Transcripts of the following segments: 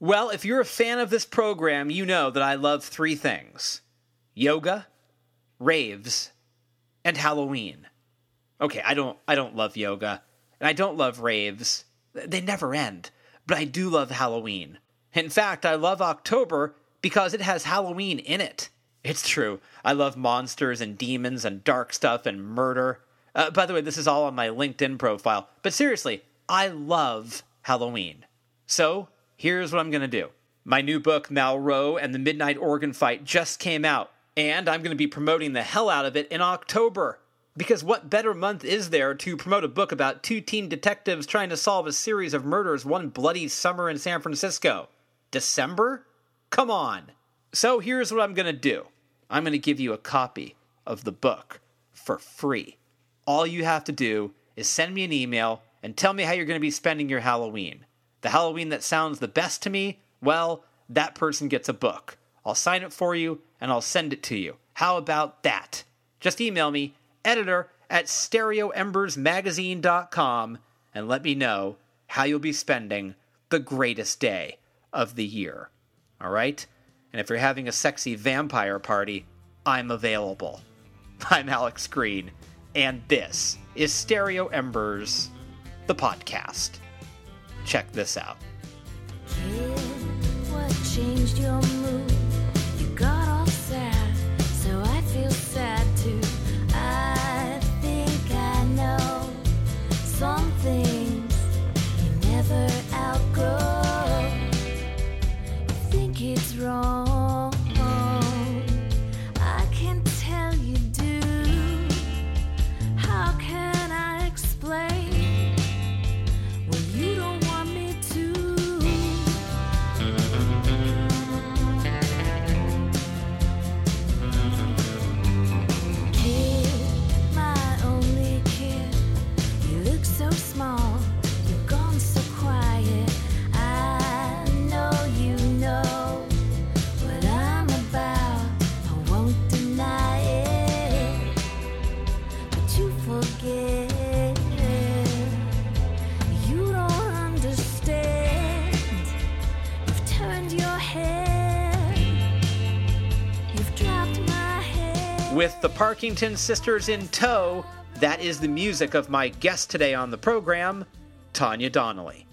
Well, if you're a fan of this program, you know that I love three things yoga, raves, and Halloween. Okay, I don't I don't love yoga, and I don't love raves. They never end. But I do love Halloween. In fact, I love October because it has Halloween in it. It's true. I love monsters and demons and dark stuff and murder. Uh, by the way, this is all on my LinkedIn profile. But seriously, I love Halloween. So, here's what I'm going to do. My new book, Malraux and the Midnight Organ Fight, just came out, and I'm going to be promoting the hell out of it in October. Because what better month is there to promote a book about two teen detectives trying to solve a series of murders one bloody summer in San Francisco? December? Come on. So here's what I'm going to do I'm going to give you a copy of the book for free. All you have to do is send me an email and tell me how you're going to be spending your Halloween. The Halloween that sounds the best to me, well, that person gets a book. I'll sign it for you and I'll send it to you. How about that? Just email me, editor at stereoembersmagazine.com, and let me know how you'll be spending the greatest day of the year. All right? And if you're having a sexy vampire party, I'm available. I'm Alex Green, and this is Stereo Embers, the podcast. Check this out. With the Parkington sisters in tow, that is the music of my guest today on the program, Tanya Donelly.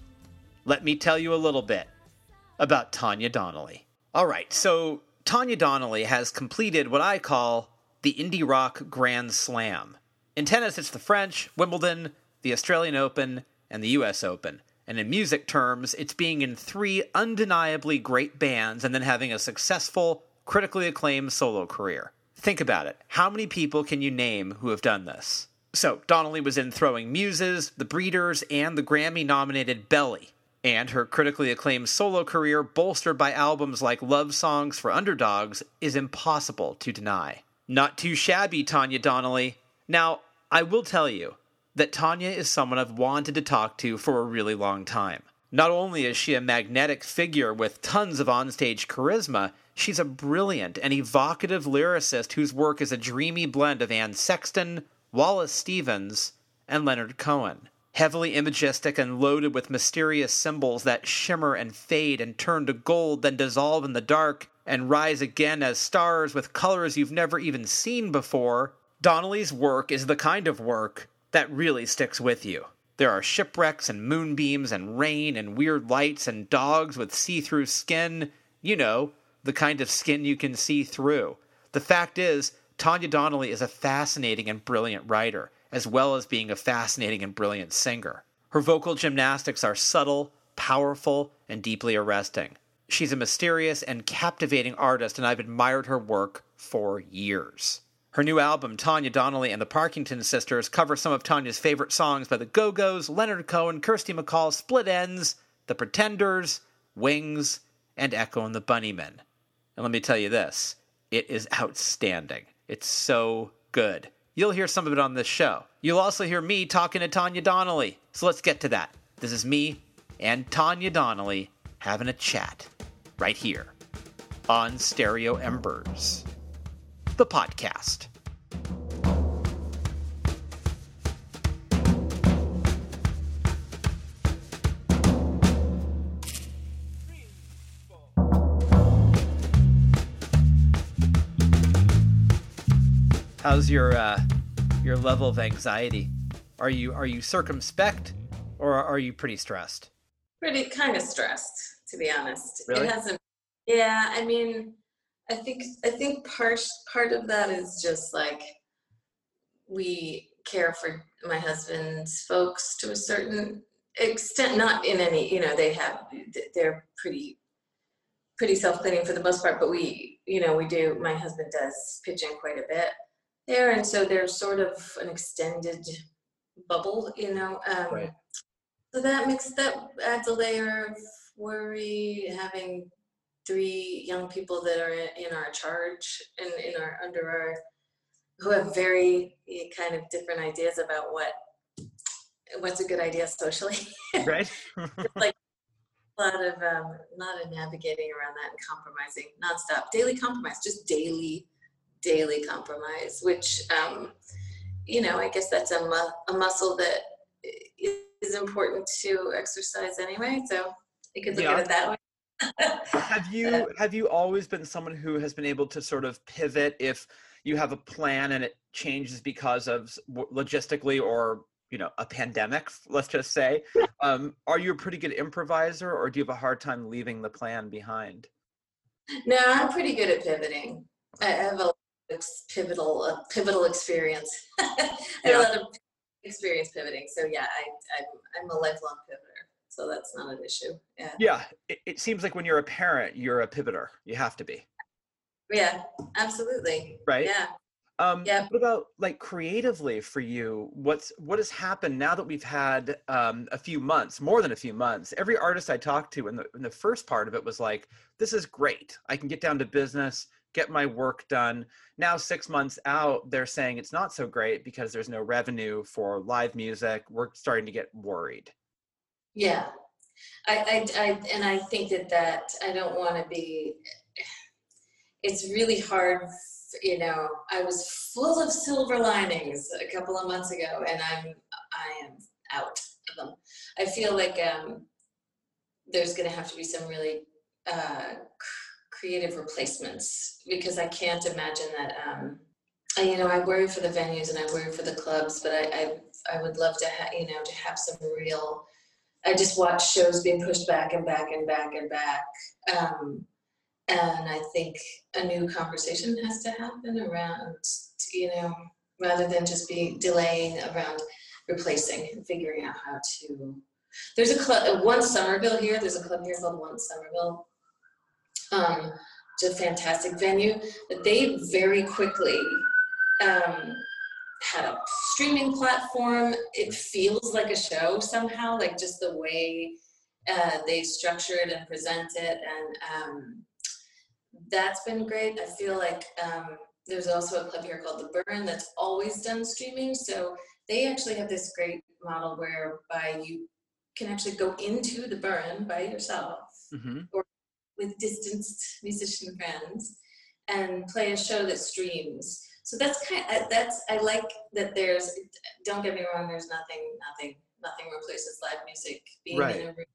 Let me tell you a little bit about Tanya Donelly. All right, so Tanya Donelly has completed what I call the Indie Rock Grand Slam. In tennis, it's the French, Wimbledon, the Australian Open, and the US Open. And in music terms, it's being in three undeniably great bands and then having a successful, critically acclaimed solo career. Think about it. How many people can you name who have done this? So, Donelly was in Throwing Muses, The Breeders, and the Grammy nominated Belly. And her critically acclaimed solo career, bolstered by albums like Love Songs for Underdogs, is impossible to deny. Not too shabby, Tanya Donelly. Now, I will tell you that Tanya is someone I've wanted to talk to for a really long time. Not only is she a magnetic figure with tons of onstage charisma, she's a brilliant and evocative lyricist whose work is a dreamy blend of Anne Sexton, Wallace Stevens, and Leonard Cohen. Heavily imagistic and loaded with mysterious symbols that shimmer and fade and turn to gold, then dissolve in the dark and rise again as stars with colors you've never even seen before, Donelly's work is the kind of work that really sticks with you. There are shipwrecks and moonbeams and rain and weird lights and dogs with see through skin. You know, the kind of skin you can see through. The fact is, Tanya Donelly is a fascinating and brilliant writer, as well as being a fascinating and brilliant singer. Her vocal gymnastics are subtle, powerful, and deeply arresting. She's a mysterious and captivating artist, and I've admired her work for years. Her new album, Tanya Donelly and the Parkington Sisters, covers some of Tanya's favorite songs by the Go Go's, Leonard Cohen, Kirsty MacColl, Split Enz, The Pretenders, Wings, and Echo and the Bunnymen. And let me tell you this it is outstanding. It's so good. You'll hear some of it on this show. You'll also hear me talking to Tanya Donelly. So let's get to that. This is me and Tanya Donelly having a chat right here on Stereo Embers, the podcast. How's your uh, your level of anxiety? Are you are you circumspect, or are you pretty stressed? Pretty kind of stressed, to be honest. Really? It hasn't. Yeah, I mean, I think I think part part of that is just like we care for my husband's folks to a certain extent. Not in any, you know, they have they're pretty pretty self cleaning for the most part, but we, you know, we do. My husband does pitch in quite a bit there, and so there's sort of an extended bubble, you know. Um, Right. So that makes that adds a layer of worry having three young people that are in our charge and in our under our who have very eh, kind of different ideas about what what's a good idea socially. Right? like a lot of um, a lot of navigating around that and compromising nonstop, daily compromise, just daily, daily compromise. Which um, you know, I guess that's a mu- a muscle that is important to exercise anyway. So you could look Yeah. at it that way. have you have you always been someone who has been able to sort of pivot if you have a plan and it changes because of logistically or you know a pandemic let's just say um, are you a pretty good improviser or do you have a hard time leaving the plan behind No, I'm pretty good at pivoting. I have a pivotal a pivotal experience. I Yeah. a lot of experience pivoting. So yeah, I, I'm I'm a lifelong pivoter. So that's not an issue. Yeah. yeah it, it seems like when you're a parent you're a pivoter you have to be Yeah, absolutely. right Yeah. Um, Yeah. What about like creatively for you? What's what has happened now that we've had um, a few months, more than a few months? Every artist I talked to in the in the first part of it was like, "This is great. I can get down to business, get my work done." Now, six months out, they're saying it's not so great because there's no revenue for live music. We're starting to get worried. Yeah. I, I, I and I think that that I don't want to be it's really hard you know I was full of silver linings a couple of months ago and I'm I am out of them I feel like um there's going to have to be some really uh creative replacements because I can't imagine that um I, you know I worry for the venues and I worry for the clubs but I I, I would love to ha- you know to have some real I just watch shows being pushed back and back and back and back. Um, and I think a new conversation has to happen around, you know, rather than just be delaying around replacing and figuring out how to. There's a club, one Somerville here, there's a club here called One Somerville. Um, it's a fantastic venue, but they very quickly um, had a streaming platform. It feels like a show somehow, like just the way uh, they structure it and present it, and um, that's been great. I feel like um, there's also a club here called The Burren that's always done streaming, so they actually have this great model whereby you can actually go into the Burren by yourself hmm with distanced musician friends and play a show that streams. So that's kind of, that's I like that there's don't get me wrong there's nothing nothing nothing replaces live music being Right. in a room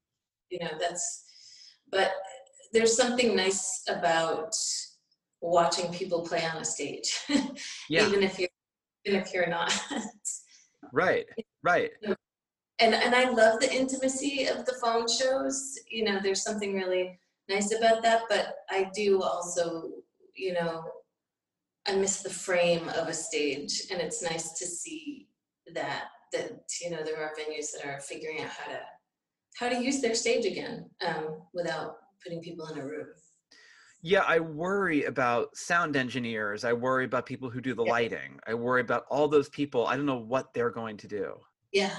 you know that's but there's something nice about watching people play on a stage Yeah. even if you're even if you're not Right. Right. and and I love the intimacy of the phone shows. You know, there's something really nice about that. But I do also, you know, I miss the frame of a stage, and it's nice to see that that you know there are venues that are figuring out how to how to use their stage again um, without putting people in a room. Yeah, I worry about sound engineers. I worry about people who do the Yeah. lighting. I worry about all those people. I don't know what they're going to do. Yeah.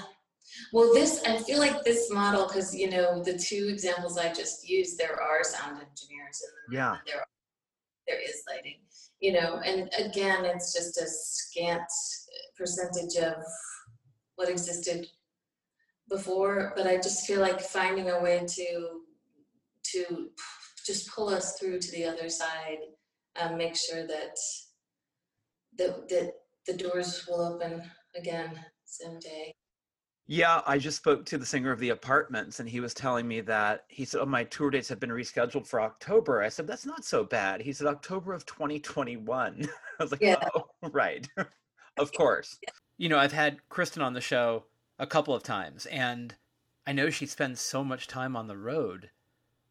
Well, this, I feel like this model, because, you know, the two examples I just used, there are sound engineers in the room. Yeah. There, are- there is lighting, you know, and again, it's just a scant percentage of what existed before, but I just feel like finding a way to, to just pull us through to the other side, um, make sure that, that, that the doors will open again someday. Yeah, I just spoke to the singer of the Apartments, and he was telling me that he said, "Oh, my tour dates have been rescheduled for October." I said, "That's not so bad." He said, "October of 2021." I was like, Yeah. "Oh, right, of course." You know, I've had Kristin on the show a couple of times, and I know she spends so much time on the road.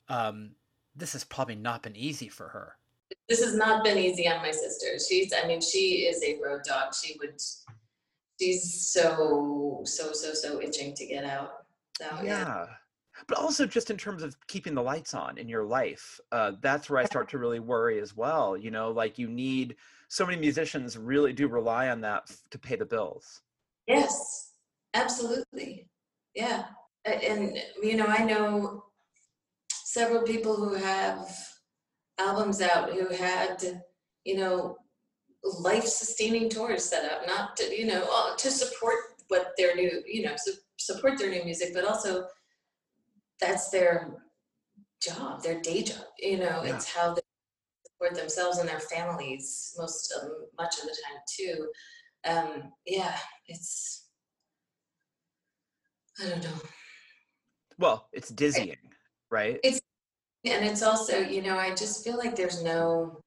Um, this has probably not been easy for her. This has not been easy on my sister. She's, I mean, she is a road dog. She would, she's so, so, so, so itching to get out. So, yeah. yeah but also just in terms of keeping the lights on in your life uh, that's where i start to really worry as well you know like you need so many musicians really do rely on that f- to pay the bills Yes, absolutely. Yeah. And, you know, I know several people who have albums out who had, you know, life sustaining tours set up, not to, you know, uh, to support what their new, you know, su- support their new music, but also that's their job, their day job, you know, Yeah. it's how they support themselves and their families most, um, much of the time too. Um, yeah, it's, I don't know. well it's dizzying right It's- And it's also, you know, I just feel like there's no,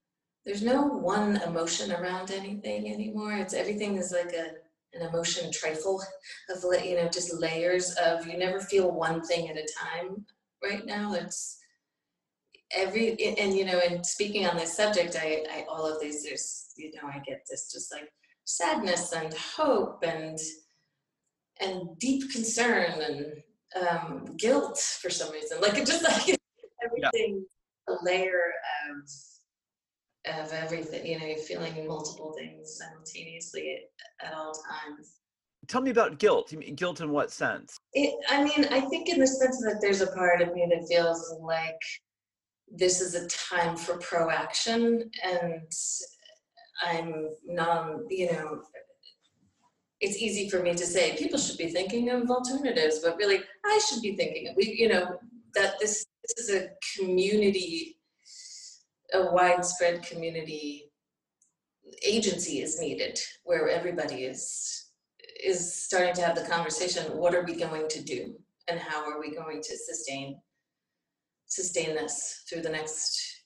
there's no one emotion around anything anymore. It's everything is like a, an emotion trifle of, you know, just layers of, you never feel one thing at a time right now. It's every, and, you know, and speaking on this subject, I, I, all of these, there's, you know, I get this just like sadness and hope and, and deep concern and um, guilt for some reason. Like it just like everything, a layer of of everything. You know, you're feeling multiple things simultaneously at, at all times. tell me about guilt you mean guilt in what sense It, I mean, I think in the sense that there's a part of me that feels like this is a time for proaction, and I'm not, you know, it's easy for me to say people should be thinking of alternatives, but really I should be thinking of, we, you know, that this this is a community, a widespread community agency is needed where everybody is is starting to have the conversation what are we going to do? And how are we going to sustain sustain this through the next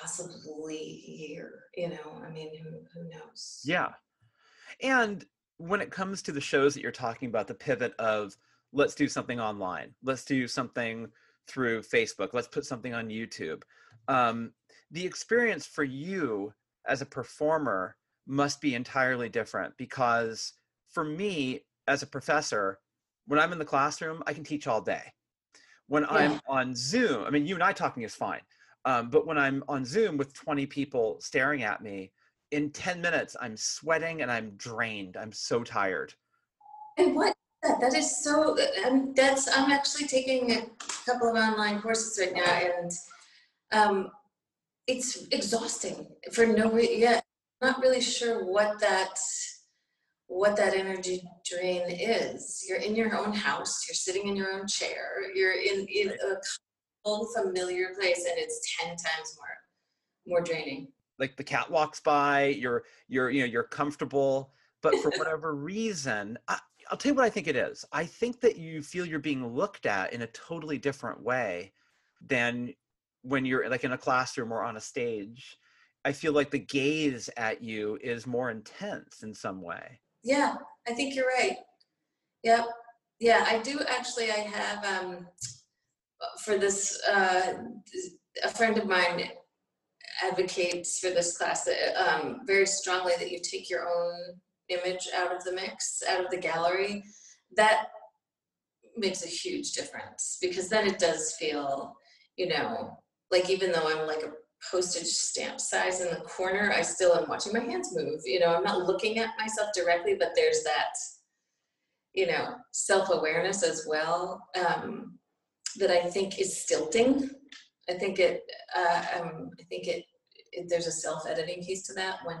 possibly year you know? I mean who, who knows? Yeah. And when it comes to the shows that you're talking about the pivot of let's do something online. Let's do something through facebook. Let's put something on youtube um, the experience for you as a performer must be entirely different because for me as a professor when i'm in the classroom i can teach all day. When i'm on zoom i mean you and i talking is fine um, but when i'm on zoom with 20 people staring at me in 10 minutes i'm sweating and i'm drained. I'm so tired. And what that? That is so um, that's I'm actually taking a couple of online courses right now and um it's exhausting for no reason yeah not really sure what that what that energy drain is. You're in your own house you're sitting in your own chair you're in in a cold familiar place and it's 10 times more more draining. Like the cat walks by you're you're you know you're comfortable but for whatever reason I, i'll tell you what i think it is. I think that you feel you're being looked at in a totally different way than when you're like in a classroom or on a stage i feel like the gaze at you is more intense in some way Yeah, I think you're right. Yep. Yeah, I do actually. I have um, for this. Uh, a friend of mine advocates for this class um, very strongly that you take your own image out of the mix, out of the gallery. That makes a huge difference because then it does feel, you know, like even though I'm like a postage stamp size in the corner, I still am watching my hands move. You know, I'm not looking at myself directly, but there's that, you know, self awareness as well um, that I think is stilting. I think it, uh, um, I think it, it, there's a self editing piece to that when,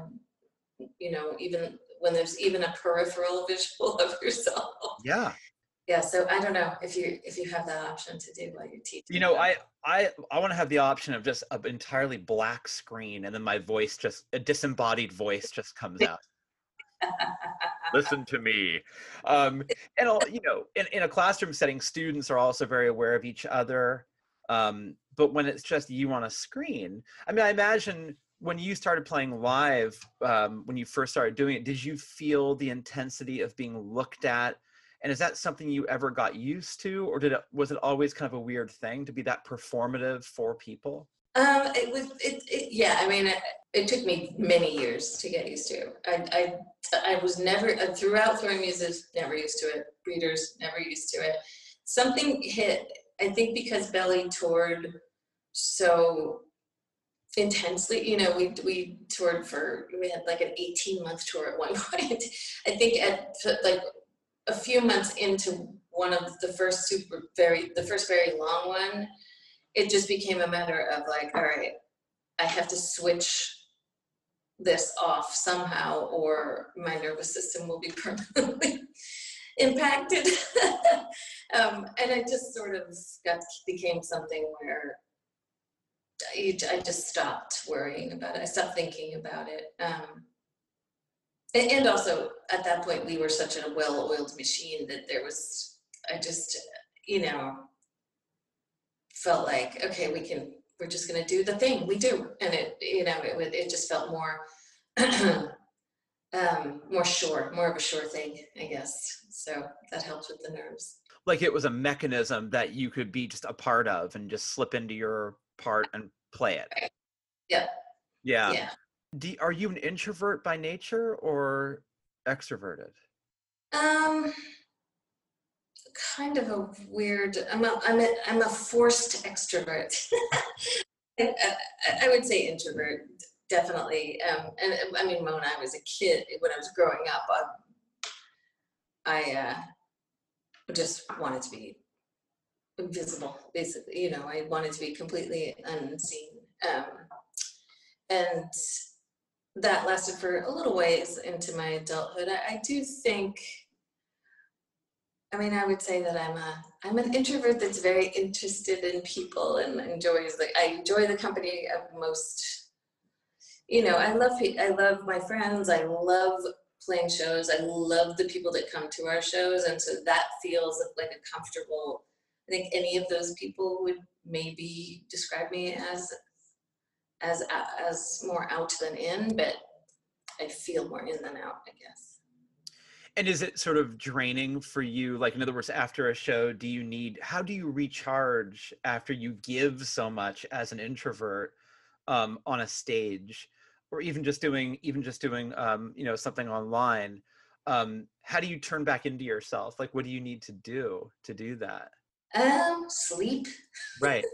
you know, even when there's even a peripheral visual of yourself. yeah Yeah, so I don't know if you if you have that option to do while you're teaching. you know i i i want to have the option of just an entirely black screen and then my voice just a disembodied voice just comes out Listen to me. Um, and all, you know, in, in a classroom setting, students are also very aware of each other. Um, but when it's just you on a screen, I mean, I imagine when you started playing live, um, when you first started doing it, did you feel the intensity of being looked at? And is that something you ever got used to, or did it was it always kind of a weird thing to be that performative for people? Um, it was, it, it, yeah, I mean, it, it took me many years to get used to. I, I, I was never, uh, throughout Throwing Muses, never used to it. Breeders never used to it. Something hit, I think because Belly toured so intensely, you know, we, we toured for, we had like an 18 month tour at one point. I think at like a few months into one of the first super, very, the first very long one, it just became a matter of like, all right, I have to switch this off somehow or my nervous system will be permanently impacted. um, and it just sort of got became something where I, just stopped worrying about it. I stopped thinking about it. Um, and, and also at that point we were such a well-oiled machine that there was, I just, you know, felt like okay we can we're just going to do the thing we do. And it you know it, it just felt more um, more sure more of a sure thing i guess. So that helped with the nerves. Like it was a mechanism that you could be just a part of and just slip into your part and play it. Yeah yeah, yeah Do, are you an introvert by nature or extroverted? Um kind of a weird i'm a i'm a, I'm a forced extrovert. I, I would say introvert definitely. Um and i mean when i was a kid when i was growing up i, I uh just wanted to be invisible basically you know i wanted to be completely unseen. Um and that lasted for a little ways into my adulthood i, I do think I mean, I would say that I'm a I'm an introvert that's very interested in people and enjoys the I enjoy the company of most. You know, I love I love my friends. I love playing shows. I love the people that come to our shows, and so that feels like a comfortable. I think any of those people would maybe describe me as as as more out than in, but I feel more in than out, I guess. And is it sort of draining for you? Like, in other words, after a show, do you need, how do you recharge after you give so much as an introvert um, on a stage? Or even just doing, even just doing, um, you know, something online. Um, how do you turn back into yourself? Like, what do you need to do to do that? Um, sleep. Right.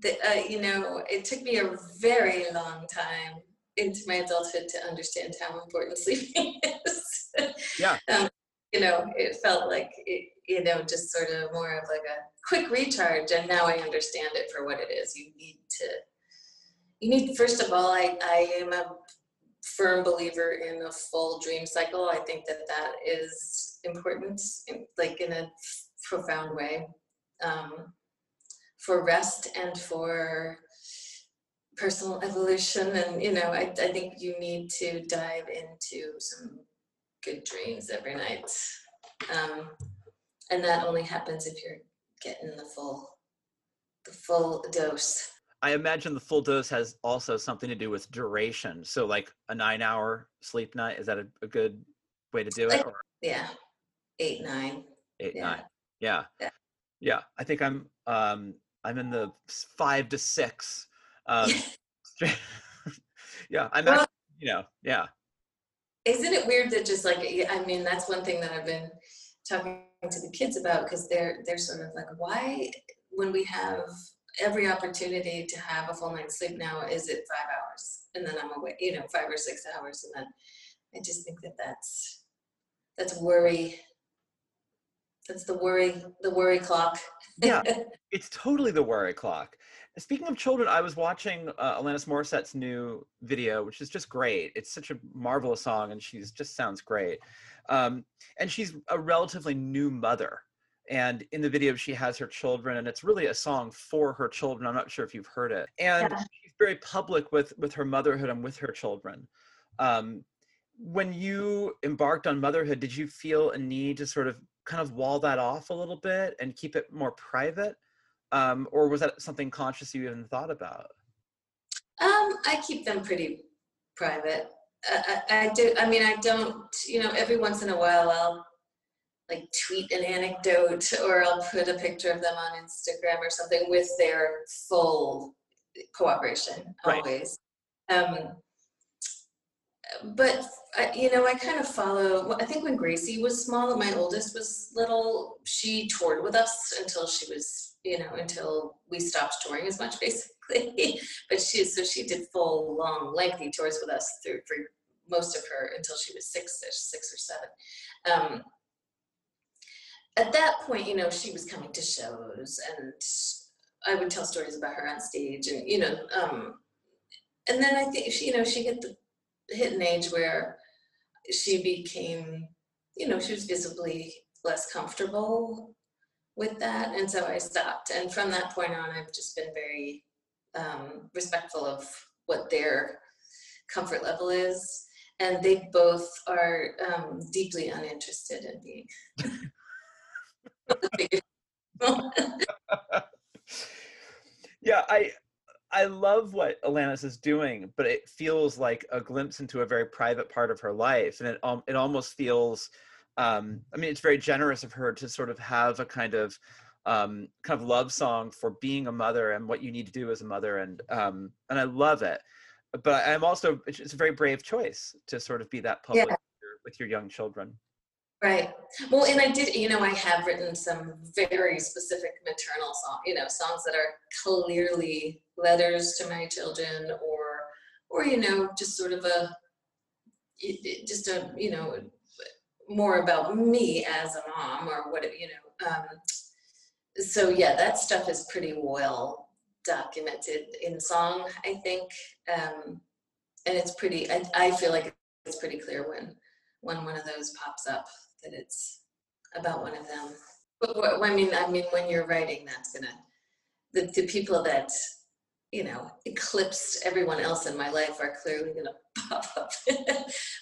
The, uh, you know, it took me a very long time into my adulthood to understand how important sleeping is. Yeah. um, you know, it felt like it, you know, just sort of more of like a quick recharge, and now I understand it for what it is. You need to, you need first of all, I I am a firm believer in a full dream cycle. I think that that is important, in, like in a profound way, um, for rest and for personal evolution and you know I, I think you need to dive into some good dreams every night um, and that only happens if you're getting the full the full dose I imagine the full dose has also something to do with duration. So, like a nine hour sleep night, is that a, a good way to do it? Or yeah eight nine eight, yeah. nine? Yeah. Yeah. Yeah. I think I'm, um, I'm in the five to six. Um, yeah. I'm, Well- actually, you know, yeah. isn't it weird that just like i mean that's one thing that i've been talking to the kids about because they're they're sort of like why when we have every opportunity to have a full night's sleep now is it five hours and then i'm awake you know five or six hours and then i just think that that's that's worry that's the worry the worry clock Yeah. It's totally the worry clock. Speaking of children, I was watching uh, Alanis Morissette's new video, which is just great. It's such a marvelous song, and she's just sounds great. Um, and she's a relatively new mother. And in the video, she has her children, and it's really a song for her children. I'm not sure if you've heard it. And Yeah. she's very public with with her motherhood and with her children. Um, when you embarked on motherhood, did you feel a need to sort of kind of wall that off a little bit and keep it more private? Um, or was that something conscious you even thought about? Um, I keep them pretty private. I, I, I do. I mean, I don't. You know, every once in a while, I'll like tweet an anecdote or I'll put a picture of them on Instagram or something with their full cooperation Right. always. Um, but I, you know, I kind of follow. I think when Gracie was small, and my oldest was little. She toured with us until she was, you know, until we stopped touring as much, basically. but she, so she did full, long, lengthy tours with us through for most of her until she was six, six or seven. Um, at that point, you know, she was coming to shows, and I would tell stories about her on stage, and you know, um, and then I think she, you know, she hit the hit an age where she became, you know, she was visibly less comfortable with that, and so I stopped. And from that point on, I've just been very um, respectful of what their comfort level is, and they both are um, deeply uninterested in being. yeah, I I love what Alanis is doing, but it feels like a glimpse into a very private part of her life, and it um, it almost feels. Um, I mean, it's very generous of her to sort of have a kind of um, kind of love song for being a mother and what you need to do as a mother, and um, and I love it. But I'm also it's a very brave choice to sort of be that public Yeah. with your- with your young children. Right. Well, and I did, you know, I have written some very specific maternal song, you know, songs that are clearly letters to my children or, or, you know, just sort of a, just a, you know, more about me as a mom or what, you know, um, so yeah, that stuff is pretty well documented in song, I think. Um, and it's pretty, I, I feel like it's pretty clear when, when one of those pops up that it's about one of them. But what, I mean, I mean, when you're writing, that's gonna the the people that you know eclipsed everyone else in my life are clearly gonna pop up,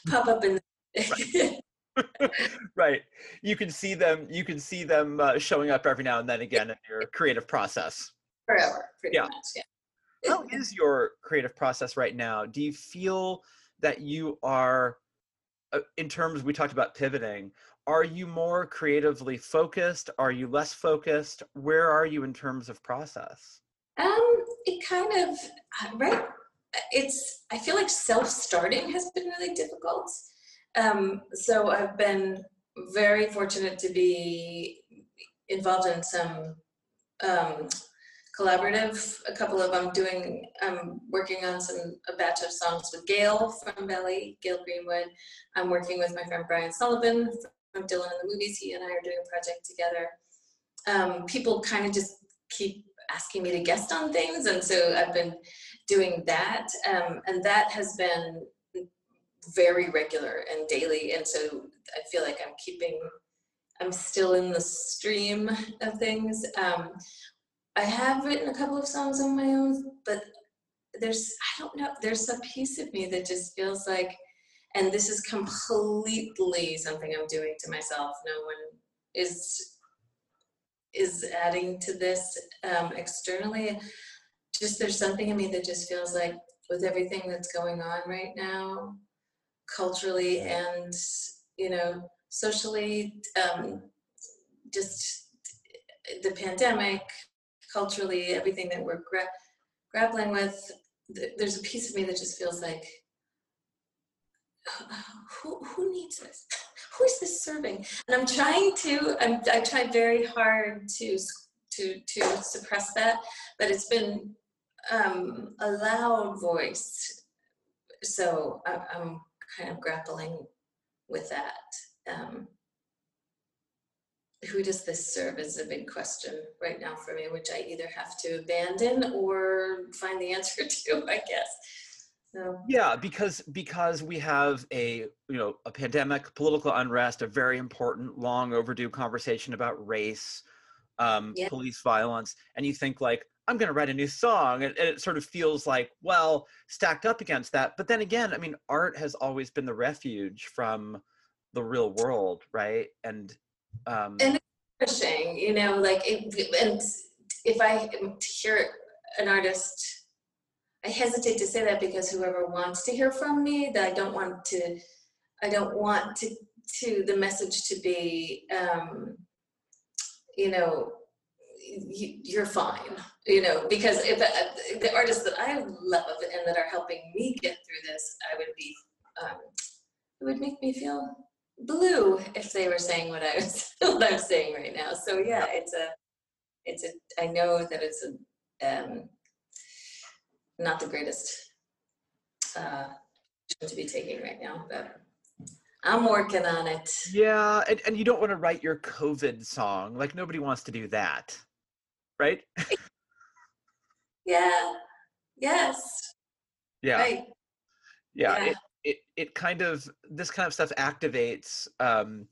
pop up in. right you can see them you can see them uh, showing up every now and then again in your creative process Forever, pretty Yeah. much, yeah. how is your creative process right now do you feel that you are in terms we talked about pivoting are you more creatively focused are you less focused where are you in terms of process Um, it kind of uh, right. It's I feel like self-starting has been really difficult. Um, so I've been very fortunate to be involved in some um, collaborative. A couple of I'm doing. I'm working on some a batch of songs with Gail from Belly, Gail Greenwood. I'm working with my friend Brian Sullivan from Dylan in the Movies. He and I are doing a project together. Um, people kind of just keep asking me to guest on things and so i've been doing that um, and that has been very regular and daily and so i feel like i'm keeping i'm still in the stream of things um, i have written a couple of songs on my own but there's i don't know there's a piece of me that just feels like and this is completely something i'm doing to myself no one is is adding to this um, externally. Just there's something in me that just feels like with everything that's going on right now, culturally and you know socially, um, just the pandemic, culturally, everything that we're gra- grappling with. th- There's a piece of me that just feels like, who who needs this? Who is this serving? and I'm trying to. I'm, I tried very hard to to to suppress that, but it's been um, a loud voice. So I, I'm kind of grappling with that. Um, who does this serve is a big question right now for me, which I either have to abandon or find the answer to. I guess. So yeah because because we have a you know a pandemic political unrest a very important long overdue conversation about race um, Yeah. police violence and you think like I'm going to write a new song. And, and, it sort of feels like, well, stacked up against that. But then again, I mean, art has always been the refuge from the real world, right? And, um, and pushing, you know, like, it, and if I hear an artist, I hesitate to say that because whoever wants to hear from me, that I don't want to, I don't want to, to the message to be, um, you know, you're fine, you know, because if uh, the artists that I love and that are helping me get through this, I would be, um, it would make me feel blue if they were saying what I was, what I'm saying right now. So yeah, it's a, it's a, I know that it's a, um, not the greatest uh, to be taking right now, but I'm working on it. Yeah, and, and you don't want to write your COVID song. Like nobody wants to do that right? yeah. Yes. Yeah. Right. Yeah. yeah. It, it, it kind of this kind of stuff activates um,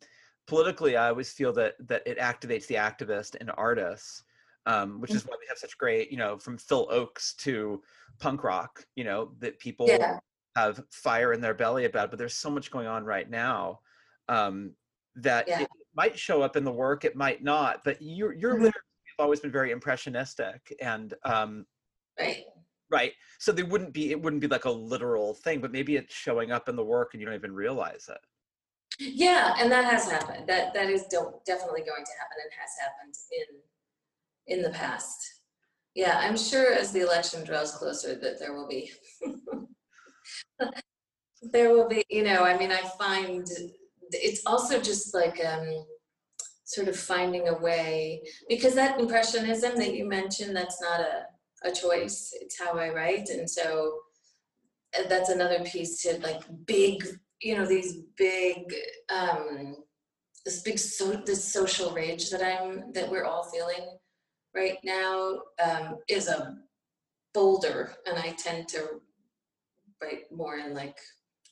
politically. I always feel that that it activates the activist and artists, um, which mm-hmm. is why we have such great, you know, from Phil Ochs to punk rock. You know that people yeah. have fire in their belly about. But there's so much going on right now um, that yeah. it might show up in the work. It might not. But you're you're mm-hmm always been very impressionistic and um, right right so they wouldn't be it wouldn't be like a literal thing but maybe it's showing up in the work and you don't even realize it. Yeah and that has happened that that is definitely going to happen and has happened in in the past. Yeah i'm sure as the election draws closer that there will be. There will be you know i mean i find it's also just like um sort of finding a way because that impressionism that you mentioned that's not a, a choice it's how i write and so uh, that's another piece to like big you know these big um this big so this social rage that i'm that we're all feeling right now um is a boulder and i tend to write more in like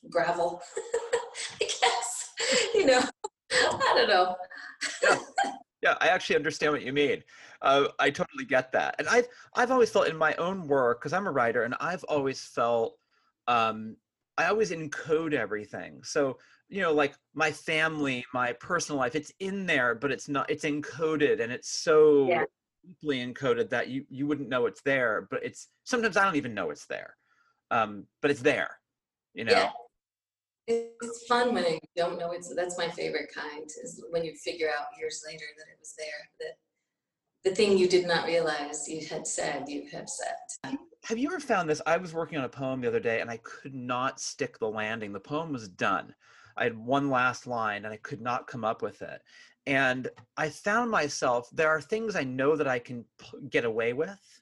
gravel i guess you know I don't know. yeah. yeah, I actually understand what you mean. Uh, I totally get that, and I've I've always felt in my own work because I'm a writer, and I've always felt um, I always encode everything. So you know, like my family, my personal life, it's in there, but it's not. It's encoded, and it's so yeah. deeply encoded that you you wouldn't know it's there. But it's sometimes I don't even know it's there, um, but it's there. You know. Yeah it's fun when you don't know it's that's my favorite kind is when you figure out years later that it was there that the thing you did not realize you had said you have said. Have you ever found this? I was working on a poem the other day and i could not stick the landing. The poem was done. I had one last line and i could not come up with it. And i found myself there are things i know that i can p- get away with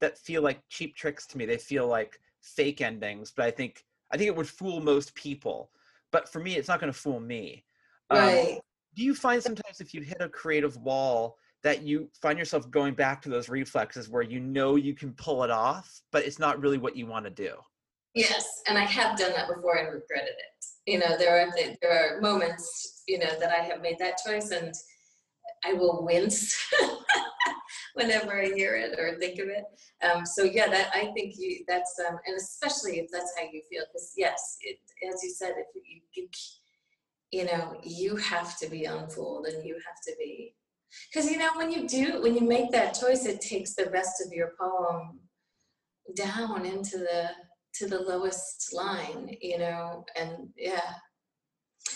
that feel like cheap tricks to me. They feel like fake endings but i think I think it would fool most people, but for me, it's not going to fool me. Um, right. Um, do you find sometimes if you hit a creative wall that you find yourself going back to those reflexes where you know you can pull it off, but it's not really what you want to do? Yes, and I have done that before and regretted it. You know, there are there are moments, you know, that I have made that choice and I will wince whenever I hear it or think of it. Um, so yeah, that I think you that's um, and especially if that's how you feel, because yes, it, as you said, if you, you you know you have to be unfooled and you have to be because you know when you do when you make that choice, it takes the rest of your poem down into the to the lowest line, you know, and yeah.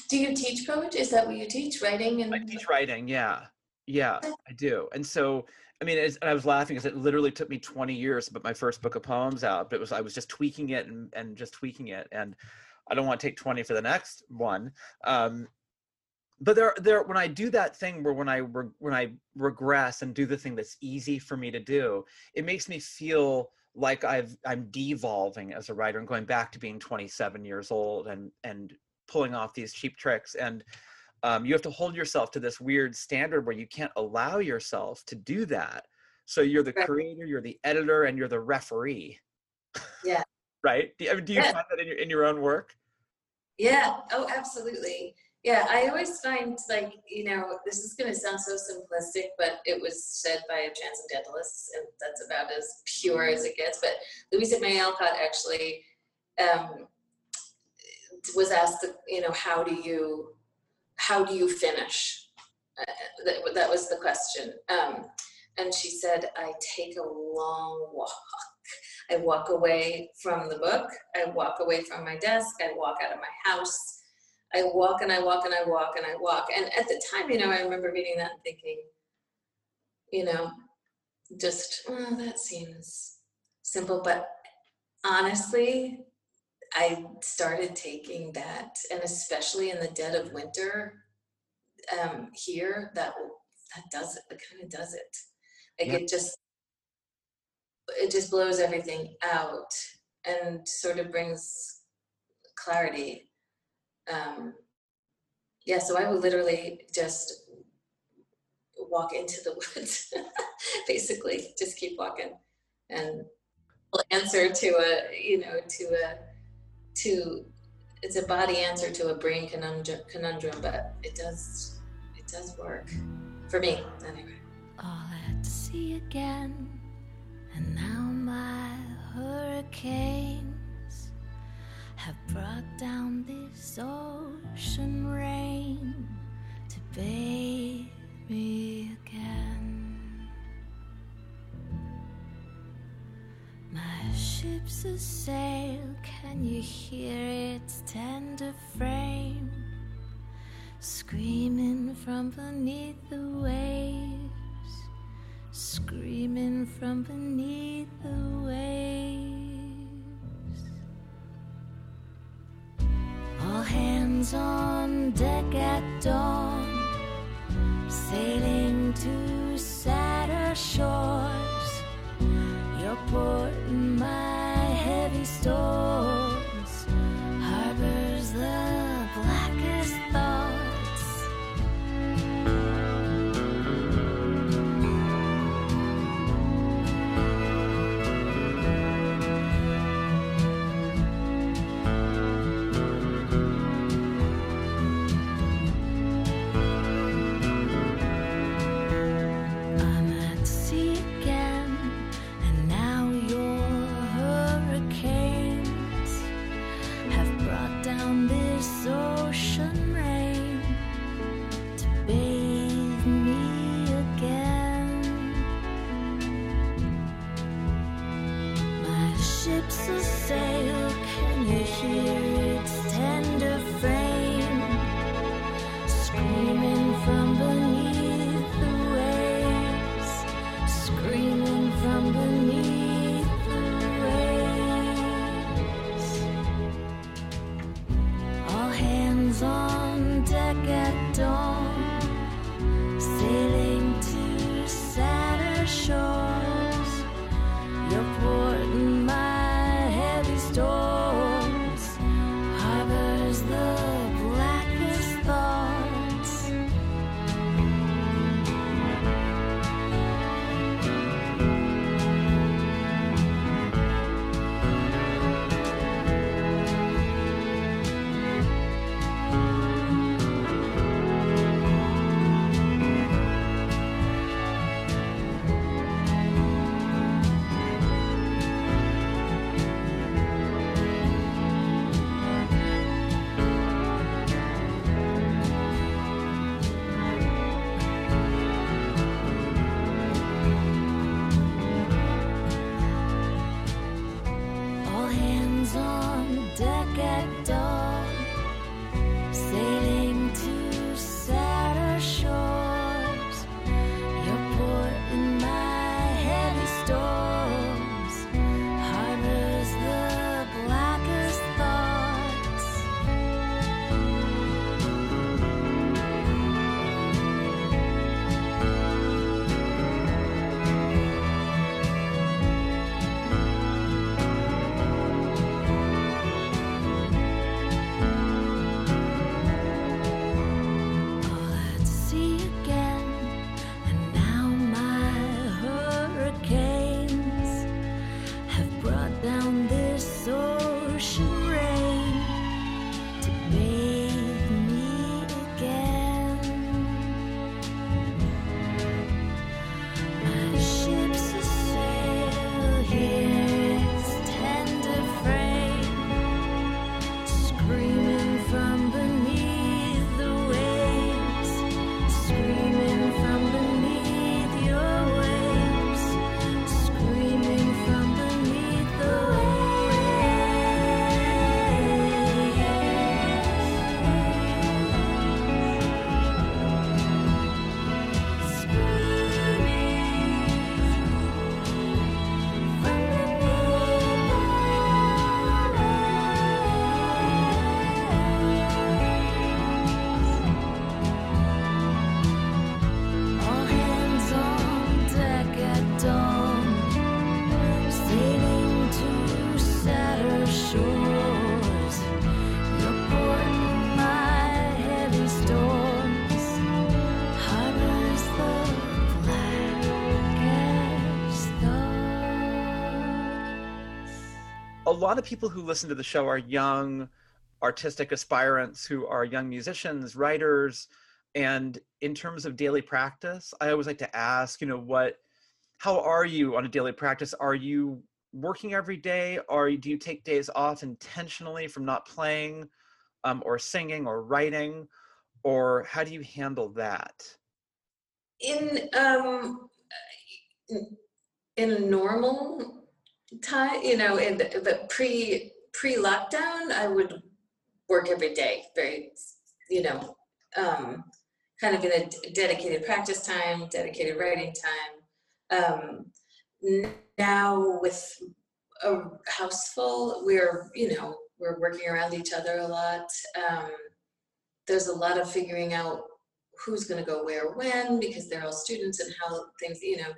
Do you teach poetry? Is that what you teach? Writing and I teach writing, yeah. Yeah, I do. And so I mean, and I was laughing because it literally took me 20 years to put my first book of poems out. But it was I was just tweaking it and, and just tweaking it, and I don't want to take 20 for the next one. Um, but there, there, when I do that thing where when I re, when I regress and do the thing that's easy for me to do, it makes me feel like I've I'm devolving as a writer and going back to being 27 years old and and pulling off these cheap tricks and um, you have to hold yourself to this weird standard where you can't allow yourself to do that. So you're the creator, you're the editor, and you're the referee. Yeah. right? Do, do you yeah. find that in your in your own work? Yeah. Oh, absolutely. Yeah, I always find like, you know, this is going to sound so simplistic, but it was said by a transcendentalist, and that's about as pure as it gets. But Louisa May Alcott actually um, was asked, you know, how do you, how do you finish? Uh, that, that was the question. Um, and she said, I take a long walk. I walk away from the book. I walk away from my desk. I walk out of my house. I walk and I walk and I walk and I walk. And at the time, you know, I remember reading that and thinking, you know, just, oh, that seems simple. But honestly, I started taking that, and especially in the dead of winter um, here, that that does it. It kind of does it. Like Yep. it just, it just blows everything out and sort of brings clarity um, yeah, so I would literally just walk into the woods, basically, just keep walking, and answer to a, you know, to a, to, it's a body answer to a brain conundrum, conundrum, but it does, it does work for me anyway. all at sea again, and now my hurricanes have brought down this ocean rain to bathe me again. My ship's a sail, can you hear its tender frame? Screaming from beneath the waves, screaming from beneath the waves. Hands on deck at dawn, sailing to sadder shores. You're porting my heavy stores, lot of people who listen to the show are young artistic aspirants who are young musicians writers and in terms of daily practice i always like to ask you know what how are you on a daily practice? Are you working every day? Or do you take days off intentionally from not playing um, or singing or writing? Or how do you handle that? In um in a normal time you know in the, pre pre lockdown i would work every day very you know um kind of in a dedicated practice time dedicated writing time. Um now with a house full we're you know we're working around each other a lot. Um there's a lot of figuring out who's going to go where when because they're all students and how things you know.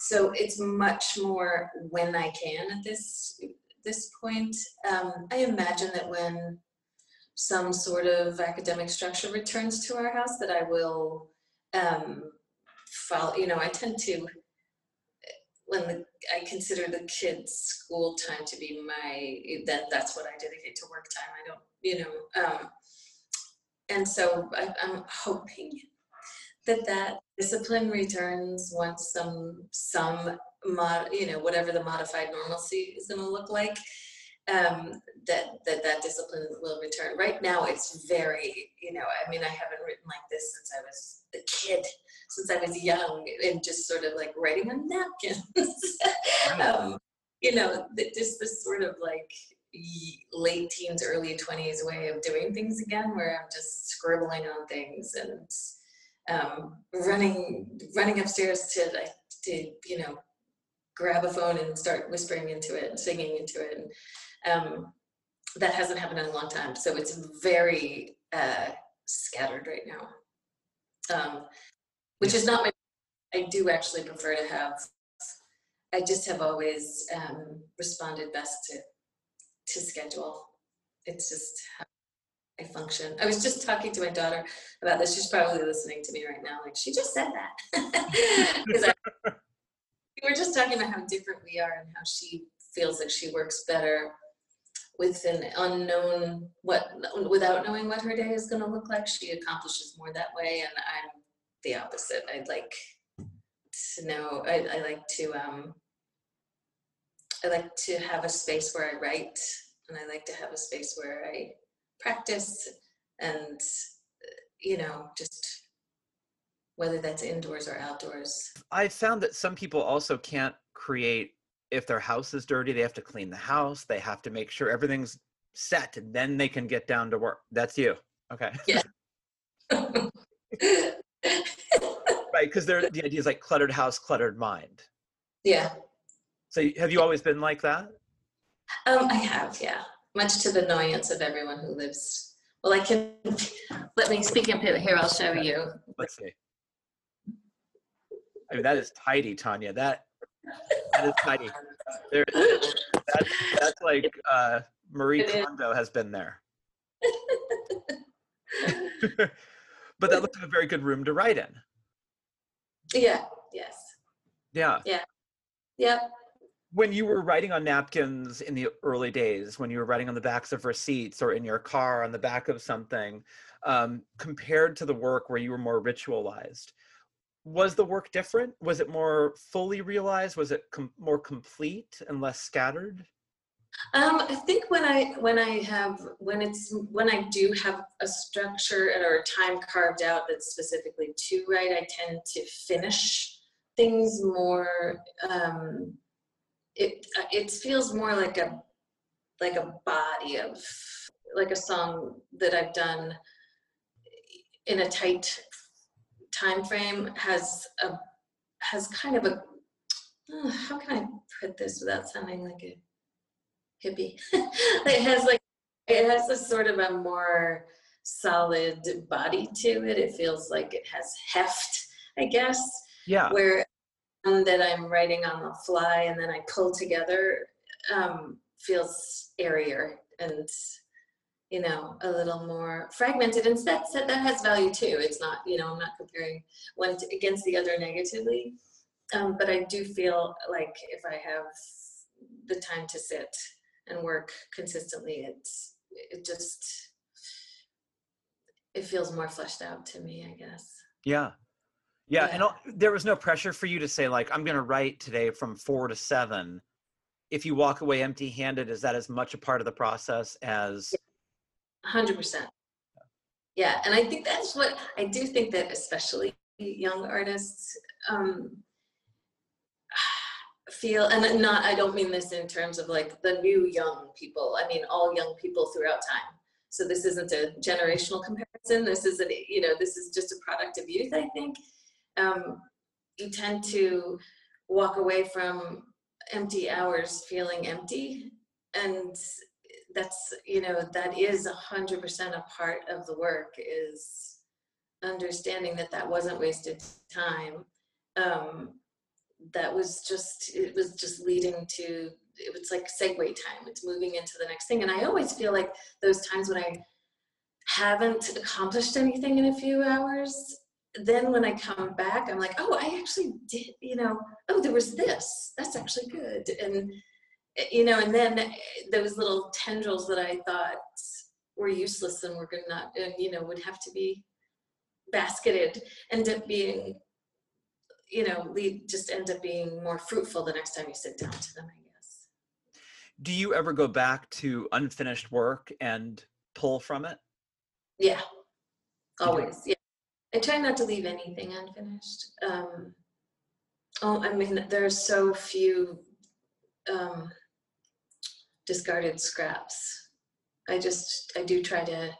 So it's much more when i can at this this point. Um, i imagine that when some sort of academic structure returns to our house that i will um, follow you know i tend to when the, i consider the kids school time to be my that that's what i dedicate to work time. I don't you know um, and so I, I'm hoping that that discipline returns once some some mod, you know whatever the modified normalcy is going to look like. Um, that that that discipline will return. Right now, it's very you know I mean I haven't written like this since I was a kid, since I was young, and just sort of like writing on napkins. um, you know, just this sort of like late teens, early 20s way of doing things again, where I'm just scribbling on things and um, running running upstairs to like to you know grab a phone and start whispering into it and singing into it. And um, that hasn't happened in a long time, so it's very uh, scattered right now. Um, which is not my. I do actually prefer to have. I just have always um, responded best to to schedule. It's just how I function. I was just talking to my daughter about this. She's probably listening to me right now. Like she just said that. 'Cause I- we were just talking about how different we are and how she feels like she works better with an unknown what without knowing what her day is going to look like. She accomplishes more that way, and I'm the opposite. I'd like to know. I, I like to um, I like to have a space where I write, and I like to have a space where I practice, and you know, just whether that's indoors or outdoors. I found that some people also can't create if their house is dirty, they have to clean the house, they have to make sure everything's set, and then they can get down to work. That's you. Okay. right. Because the idea is like cluttered house, cluttered mind. yeah, So have you always been like that? um, I have. Yeah, much to the annoyance of everyone who lives. Well, I can let me speak up here. I'll show you. Let's see. I mean, that is tidy, Tanya. That that is tidy. There, that's, that's like uh, Marie Kondo has been there. but that looks like a very good room to write in. Yeah. Yes. Yeah. Yeah. Yep. When you were writing on napkins in the early days, when you were writing on the backs of receipts or in your car on the back of something, um, compared to the work where you were more ritualized, was the work different? Was it more fully realized? Was it com- more complete and less scattered? Um, I think when I when I have when it's when I do have a structure or a time carved out that's specifically to write, I tend to finish things more. Um, it uh, it feels more like a like a body of like a song that I've done in a tight time frame has a has kind of a uh, how can I put this without sounding like a hippie. it has like it has a sort of a more solid body to it. It feels like it has heft, I guess. Yeah. Where that I'm writing on the fly and then I pull together um, feels airier and you know a little more fragmented and that said that has value too. It's not you know i'm not comparing one to, against the other negatively. Um, but i do feel like if i have the time to sit and work consistently it's it just it feels more fleshed out to me i guess. Yeah. Yeah. And Yeah. al- there was no pressure for you to say, like, I'm going to write today from four to seven. If you walk away empty handed, is that as much a part of the process as. hundred percent. Yeah, and I think that's what I do think that especially young artists um, feel, and not I don't mean this in terms of like the new young people. I mean all young people throughout time. So this isn't a generational comparison. This isn't you know this is just a product of youth. I think um, you tend to walk away from empty hours feeling empty. And that's you know that is a hundred percent a part of the work is understanding that that wasn't wasted time. Um that was just it was just leading to it was like segue time. It's moving into the next thing. And i always feel like those times when i haven't accomplished anything in a few hours then when i come back i'm like oh i actually did you know oh there was this. That's actually good. And eh, you know and then eh, those little tendrils that i thought were useless and were good not and you know would have to be basketed end up being you know lead just end up being more fruitful the next time you sit down to them i guess. Do you ever go back to unfinished work and pull from it? yeah. Always yeah i try not to leave anything unfinished um oh i mean there are so few um discarded scraps. I just i do try to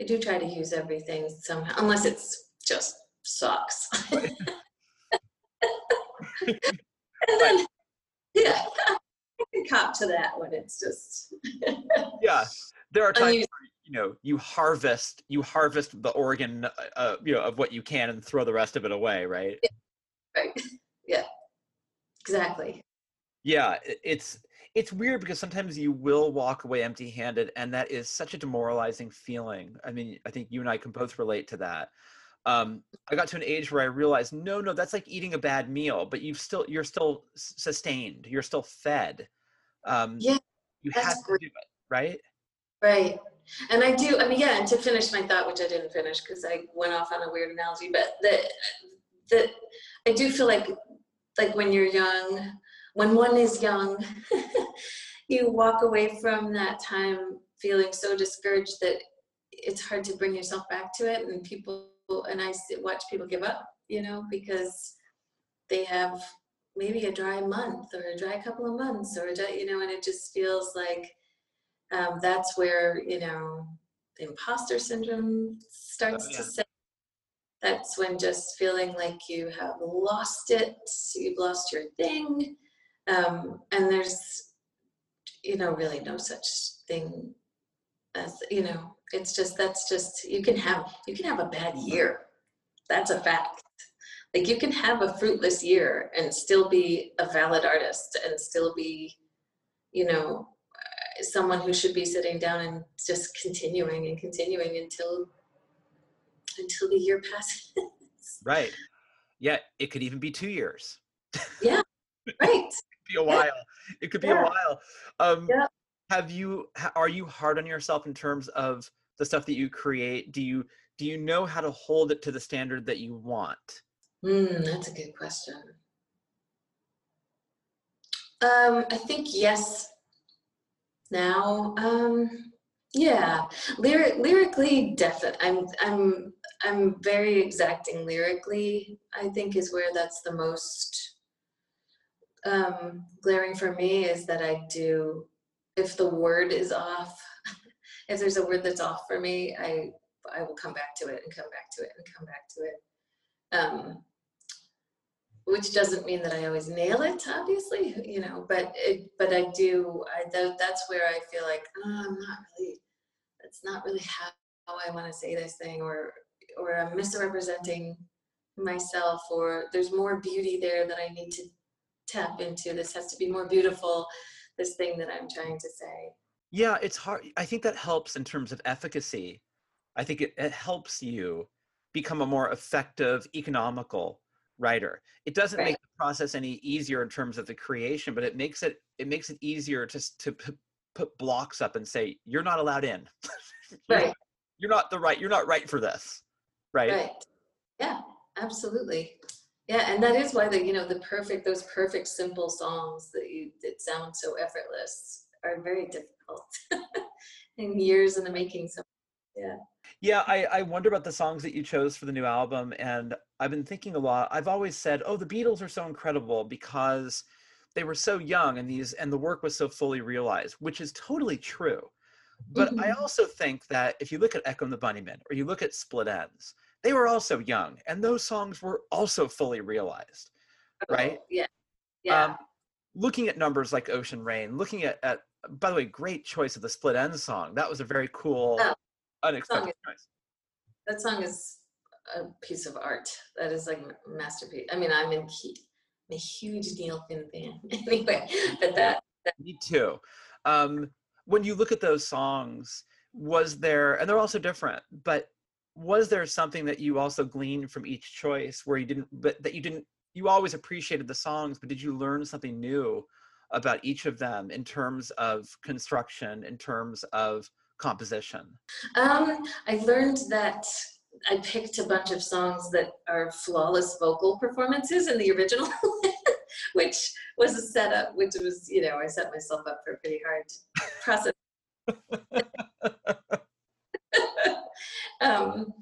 i do try to use everything somehow unless it's just socks. And then yeah i can cop to that when it's just Yeah. There are times you know, you harvest, you harvest the organ, uh, uh, you know, of what you can and throw the rest of it away, right? right yeah exactly Yeah, it's it's weird because sometimes you will walk away empty-handed, and that is such a demoralizing feeling. I mean, I think you and I can both relate to that. Um, I got to an age where I realized, no, no, that's like eating a bad meal, but you've still you're still sustained, you're still fed. Um, Yeah, you that's have to great. do it, right? Right. And I do, I mean, yeah, and to finish my thought, which I didn't finish because I went off on a weird analogy, but the, the, I do feel like, like when you're young, when one is young, you walk away from that time feeling so discouraged that it's hard to bring yourself back to it. And people, and I watch people give up, you know, because they have maybe a dry month or a dry couple of months or a dry, you know, and it just feels like, um, that's where you know the imposter syndrome starts Oh, yeah. to set that's when just feeling like you have lost it you've lost your thing. Um, and there's you know really no such thing as you know it's just that's just you can have you can have a bad year. That's a fact. Like you can have a fruitless year and still be a valid artist and still be you know someone who should be sitting down and just continuing and continuing until until the year passes Right. Yeah, it could even be two years. Yeah. Right be a while. It could be a while. Um, Yeah. Have you? Are you hard on yourself in terms of the stuff that you create? Do you do you know how to hold it to the standard that you want? Hmm, that's a good question. Um, I think yes. Now, um, yeah, lyric lyrically, definitely. I'm I'm I'm very exacting lyrically. I think is where that's the most um, glaring for me is that I do. If the word is off, if there's a word that's off for me, I I will come back to it and come back to it and come back to it. Um, which doesn't mean that I always nail it, obviously, you know, but it, but I do, I, tha- that's where I feel like, oh, I'm not really, that's not really how, how I want to say this thing, or, or I'm misrepresenting myself, or there's more beauty there that I need to tap into. This has to be more beautiful, this thing that I'm trying to say. Yeah, it's hard. I think that helps in terms of efficacy. I think it, it helps you become a more effective, economical writer. It doesn't Right. make the process any easier in terms of the creation, but it makes it it makes it easier to to p- put blocks up and say you're not allowed in. You're Right. not- You're not the right. You're not right for this. Right. Right. Yeah, absolutely. Yeah, and that is why the you know the perfect those perfect simple songs that you that sound so effortless are very difficult and years in the making. So Yeah, I, I wonder about the songs that you chose for the new album. And I've been thinking a lot. I've always said, oh, the Beatles are so incredible because they were so young and these and the work was so fully realized, which is totally true. But I Mhm. also think that if you look at Echo and the Bunnymen or you look at Split Enz, they were also young and those songs were also fully realized. Right. Oh, yeah, yeah. Um, looking at numbers like Ocean Rain, looking at, at by the way, great choice of the Split Enz song. That was a very cool, Oh, unexpected choice. that song is a piece of art. That is like a masterpiece. I mean, I'm in hu- I'm a huge Neil Finn fan. anyway, but that Me too. Um, when you look at those songs, was there, and they're also different, but was there something that you also gleaned from each choice where you didn't, but that you didn't, you always appreciated the songs, but did you learn something new about each of them in terms of construction, in terms of composition? Um, I learned that I picked a bunch of songs that are flawless vocal performances in the original, which was a setup, which was, you know, I set myself up for a pretty hard process. um,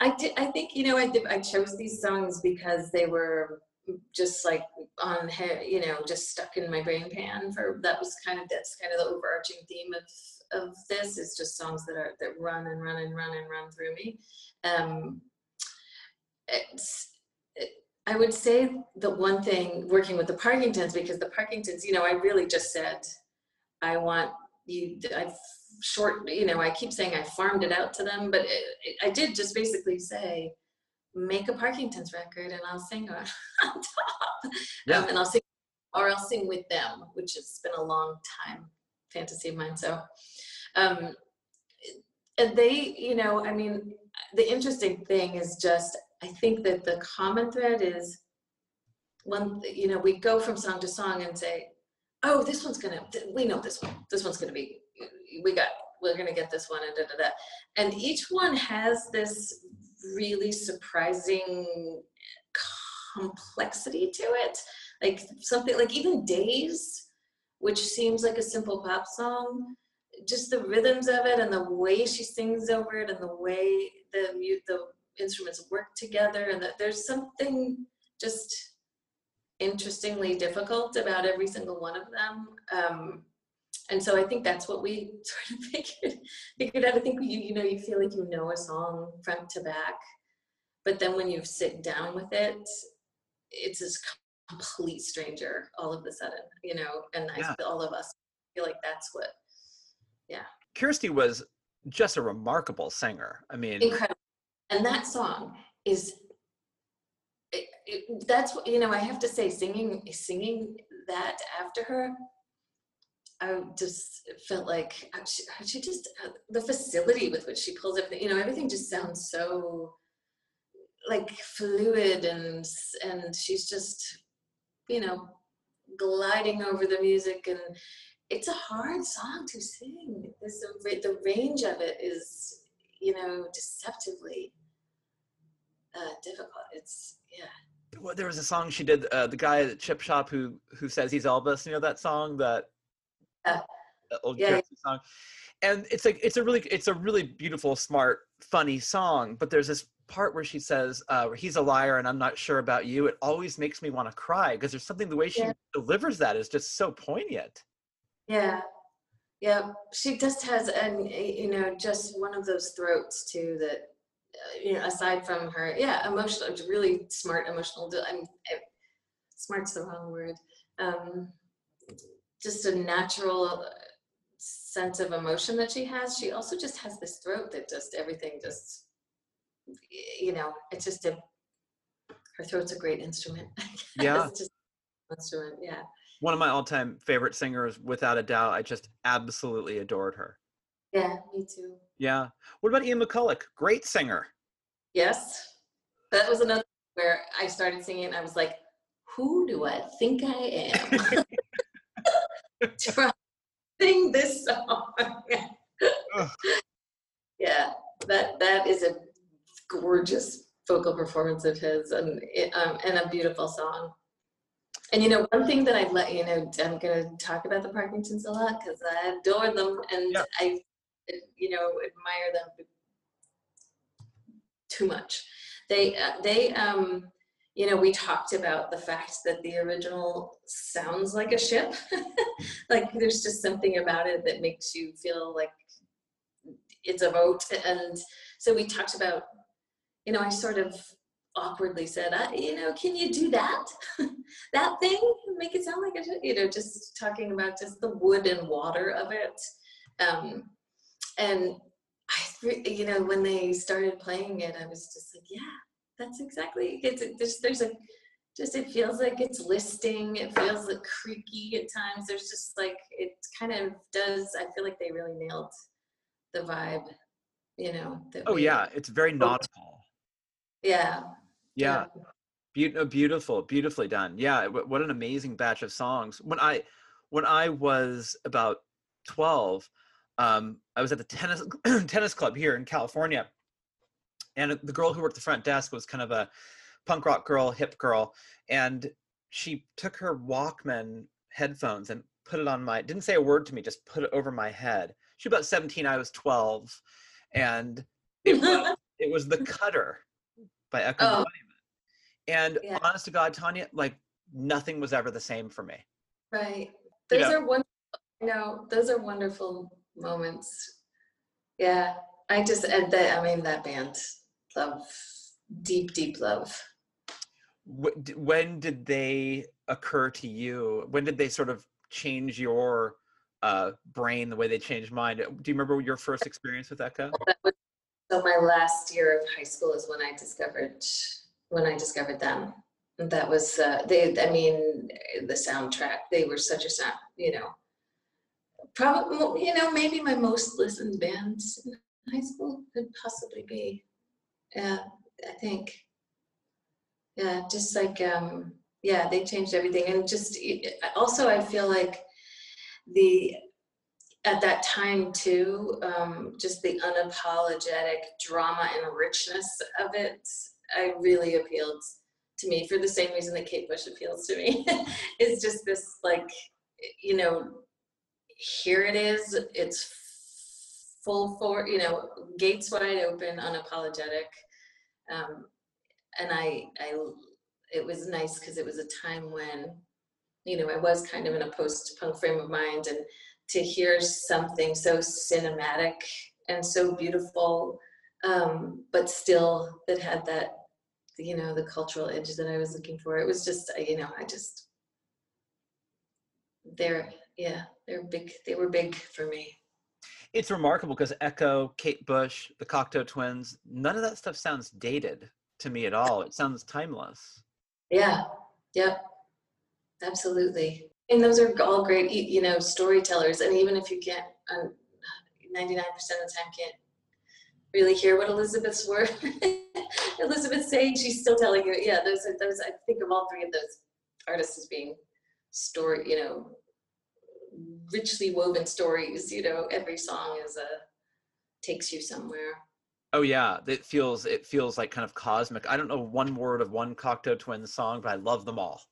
I did. I think you know. I did. I chose these songs because they were just like on, you know, just stuck in my brain pan. For that was kind of that's kind of the overarching theme of of this. Is just songs that are that run and run and run and run through me. Um, it's. It, I would say the one thing working with the Parkingtons because the Parkingtons, you know, I really just said, I want you. I've short, you know, I keep saying I farmed it out to them, but it, it, I did just basically say, make a Parkingtons record and I'll sing on, on top. Yeah. Um, and I'll sing, or I'll sing with them, which has been a long time fantasy of mine. So, um, and they, you know, I mean, the interesting thing is just, I think that the common thread is one, you know, we go from song to song and say, oh, this one's gonna, we know this one, this one's gonna be, we got, we're gonna get this one, and da da da. And each one has this really surprising complexity to it. Like something like even Days, which seems like a simple pop song, just the rhythms of it and the way she sings over it and the way the mute the instruments work together and that there's something just interestingly difficult about every single one of them. Um, and so I think that's what we sort of figured figured out. I think you you know you feel like you know a song front to back, but then when you sit down with it, it's this complete stranger all of a sudden, you know. And I all of us feel like that's what yeah. Kirsty was just a remarkable singer. I mean, incredible. And that song is. It, it, that's what you know. I have to say, singing singing that after her, I just felt like she, she just uh, the facility with which she pulls everything. You know, everything just sounds so like fluid and and she's just you know gliding over the music and it's a hard song to sing. This the, the range of it is you know deceptively uh, difficult. It's yeah. well, there was a song she did. Uh, the guy at Chip Shop who who says he's Elvis. You know that song that Yeah. that old Yeah, yeah. Song. And it's like it's a really it's a really beautiful, smart, funny song. But there's this part where she says, uh, "He's a liar, and I'm not sure about you." It always makes me want to cry because there's something the way she Yeah. delivers that is just so poignant. Yeah, yeah. She just has, and you know, just one of those throats too. That uh, you know, aside from her, yeah, emotional, really smart, emotional. I'm eh, smart's the wrong word. Um, just a natural sense of emotion that she has. She also just has this throat that just everything just, you know, it's just a. Her throat's a great instrument. Yeah. it's just an instrument. Yeah. one of my all-time favorite singers, without a doubt. I just absolutely adored her. Yeah, me too. Yeah. What about Ian McCulloch? Great singer. Yes, that was another where I started singing. I was like, "Who do I think I am?" Trying to sing this song. Yeah, that that is a gorgeous vocal performance of his, and it, um, and a beautiful song. And you know, one thing that I've let you know, I'm going to talk about the Parkingtons a lot because I adore them, and Yeah. I, you know, admire them too much. They, uh, they, um, you know, we talked about the fact that the original sounds like a ship. like there's just something about it that makes you feel like it's a boat. And so we talked about, you know, I sort of awkwardly said, I, you know, can you do that? that thing? Make it sound like a? You know, just talking about just the wood and water of it. Um, and I, you know, when they started playing it, I was just like, yeah, that's exactly. It's it, there's there's a just it feels like it's listing. It feels like creaky at times. There's just like it kind of does. I feel like they really nailed the vibe. You know. That Oh we- yeah, it's very nautical. Yeah. Yeah. Uh, beautiful, beautifully done. Yeah, what an amazing batch of songs. When I when I was about 12, um, I was at the tennis tennis club here in California. And the girl who worked the front desk was kind of a punk rock girl, hip girl, and she took her Walkman headphones and put it on my didn't say a word to me, just put it over my head. She was about 17, I was 12, and it was it was the cutter by Echo Oh. And Yeah. honest to God, Tanya, like nothing was ever the same for me. Right. You Those know? are wonderful. No, those are wonderful moments. Yeah. I just, and that, I mean, that band, love, deep, deep love. When did they occur to you? When did they sort of change your uh, brain the way they changed mine? Do you remember your first experience with Echo? That was, so my last year of high school is when I discovered, when I discovered them. That was, uh, they, I mean, the soundtrack, they were such a sound, you know, probably, you know, maybe my most listened bands in high school could possibly be. Yeah, I think. Yeah, just like, um, yeah, they changed everything. And just also, I feel like the, at that time too, um, just the unapologetic drama and richness of it, I really appealed to me for the same reason that Kate Bush appeals to me. it's just this like, you know, here it is, it's full for, you know, gates wide open, unapologetic. Um, and I, I, it was nice because it was a time when, you know, I was kind of in a post-punk frame of mind and to hear something so cinematic and so beautiful, um, but still that had that, you know, the cultural edge that I was looking for. It was just, uh, you know, I just, they're, yeah, they're big, they were big for me. It's remarkable because Echo, Kate Bush, the Cocteau Twins, none of that stuff sounds dated to me at all. It sounds timeless. Yeah, yep, absolutely. And those are all great, you know, storytellers. And even if you can't, um, 99% of the time can't really hear what Elizabeth's word, Elizabeth's saying, she's still telling you. Yeah, those are those. I think of all three of those artists as being story, you know, richly woven stories. You know, every song is a takes you somewhere. Oh yeah, it feels it feels like kind of cosmic. I don't know one word of one Cocteau Twins song, but I love them all.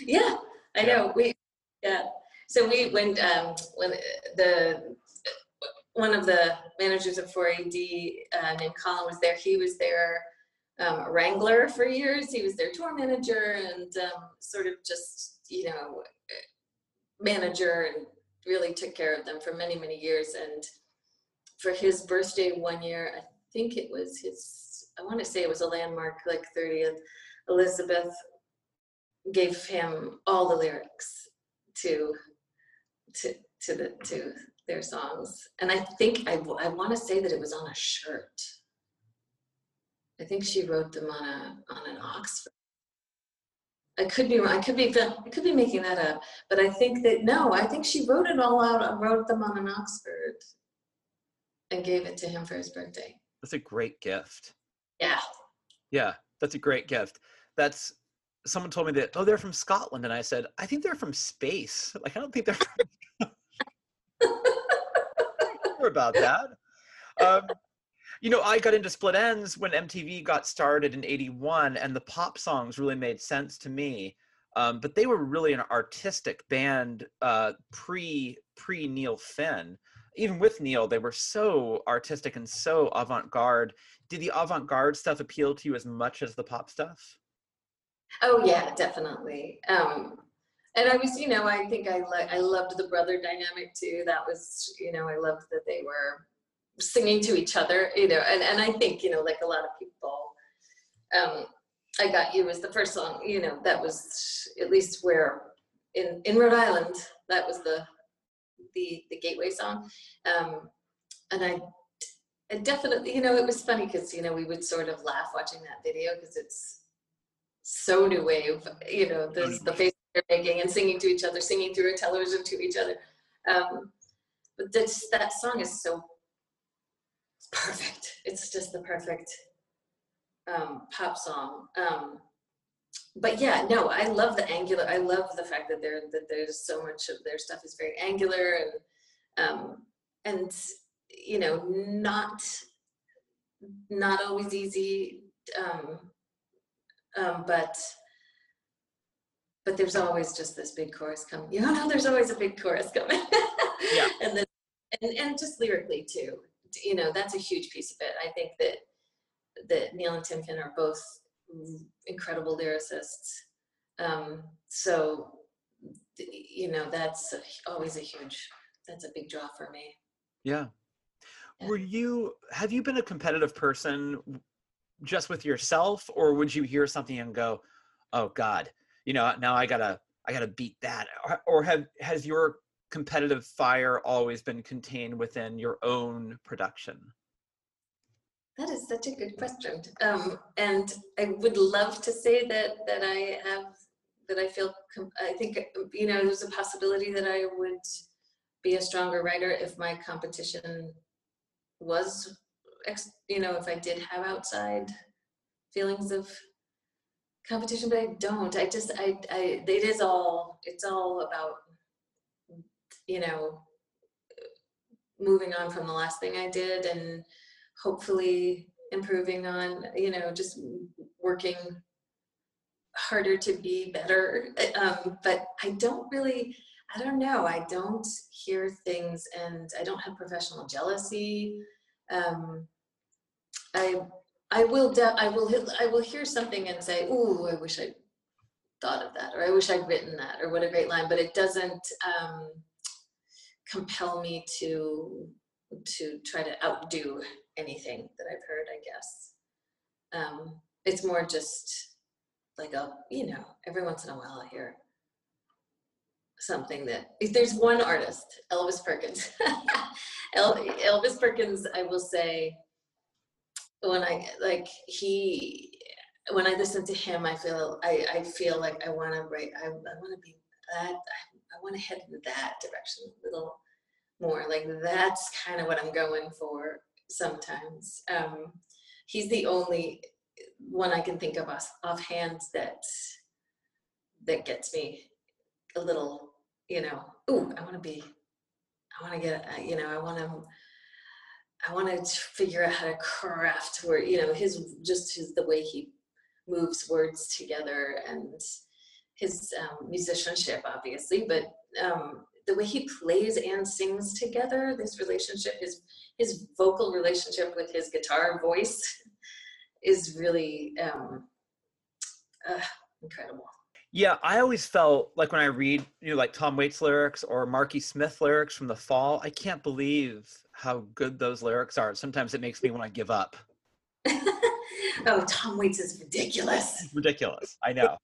Yeah, I Yeah. know. We, yeah. So we when um when the one of the managers of 4AD uh, named Colin was there. He was their um, wrangler for years. He was their tour manager and um, sort of just you know manager and really took care of them for many many years. And for his birthday one year, I think it was his. I want to say it was a landmark, like 30th. Elizabeth gave him all the lyrics to to to the to their songs and i think i, I want to say that it was on a shirt i think she wrote them on a on an oxford I could be I could be I could be making that up, but I think that no, I think she wrote it all out. I wrote them on an Oxford and gave it to him for his birthday. That's a great gift. Yeah. Yeah, that's a great gift. That's someone told me that oh they're from Scotland and I said I think they're from space. Like I don't think they're from about that. Um, you know, I got into Split Enz when MTV got started in '81, and the pop songs really made sense to me. Um, but they were really an artistic band uh, pre pre Neil Finn. Even with Neil, they were so artistic and so avant garde. Did the avant garde stuff appeal to you as much as the pop stuff? Oh yeah, definitely. Um, and I was, you know, I think I li- I loved the brother dynamic too. That was, you know, I loved that they were singing to each other, you know, and, and I think, you know, like a lot of people, um, I Got You was the first song, you know, that was at least where in, in Rhode Island, that was the, the, the gateway song. Um, and I, I definitely, you know, it was funny because, you know, we would sort of laugh watching that video because it's so new wave, you know, the, the face they're making and singing to each other, singing through a television to each other. Um, but this, that song is so it's perfect. It's just the perfect um, pop song. Um, but yeah, no, I love the angular. I love the fact that there that there's so much of their stuff is very angular and um, and you know not not always easy, um, um, but but there's always just this big chorus coming. You know, there's always a big chorus coming. Yeah. and then and and just lyrically too you know that's a huge piece of it i think that that neil and tim finn are both incredible lyricists um, so you know that's always a huge that's a big draw for me Yeah. Yeah. Were you have you been a competitive person just with yourself or would you hear something and go, "Oh god, you know, now I got to I got to beat that." Or, have has your competitive fire always been contained within your own production? that is such a good question um, and i would love to say that that i have that i feel i think you know there's a possibility that i would be a stronger writer if my competition was you know if i did have outside feelings of competition but i don't. I just i i it is all it's all about you know moving on from the last thing i did and hopefully improving on you know just working harder to be better. Um, but i don't really i don't know. I don't hear things and i don't have professional jealousy. Um, i i will de- i will i will hear something and say ooh i wish i thought of that or i wish i'd written that or what a great line but it doesn't um, compel me to to try to outdo anything that I've heard, I guess. Um, it's more just like a, you know, every once in a while I hear something that if there's one artist, Elvis Perkins. Elvis Perkins, I will say, when I like he, when I listen to him, I feel I, I feel like I want to write. I, I want to be that. I, I want to head in that direction a little more. Like that's kind of what I'm going for sometimes. Um, he's the only one I can think of off, offhand that that gets me a little, you know, ooh, I want to be, I want to get, uh, you know, I want to, I want to figure out how to craft where you know, his just his the way he moves words together and his um, musicianship, obviously, but um, the way he plays and sings together, this relationship, his his vocal relationship with his guitar voice is really um, uh, incredible. Yeah, I always felt like when I read, you know, like Tom Waits lyrics or Marky Smith lyrics from the fall, I can't believe how good those lyrics are. Sometimes it makes me want to give up. oh, Tom Waits is ridiculous. It's ridiculous. I know.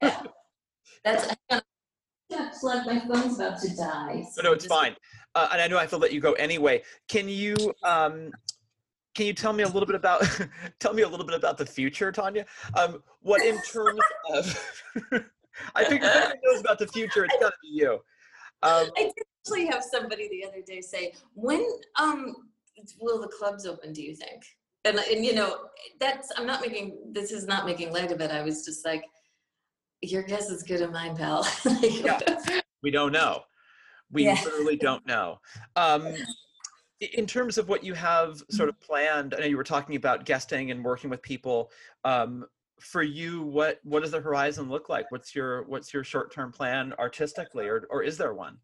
That's I'm gonna plug. My phone's about to die. No, no, it's Just- fine. Uh, and I know I have to let you go anyway. Can you, um, can you tell me a little bit about tell me a little bit about the future, Tanya? Um, what in terms of I think if anyone knows about the future, it's got to be you. Um, I did actually have somebody the other day say, "When um will the clubs open? Do you think?" And and you know that's I'm not making this is not making light of it. I was just like, "Your guess is good as mine, pal." Like, Yeah. we don't know. We Yeah. literally don't know. Um, in terms of what you have sort of planned, I know you were talking about guesting and working with people. Um, for you, what what does the horizon look like? What's your what's your short term plan artistically, or or is there one?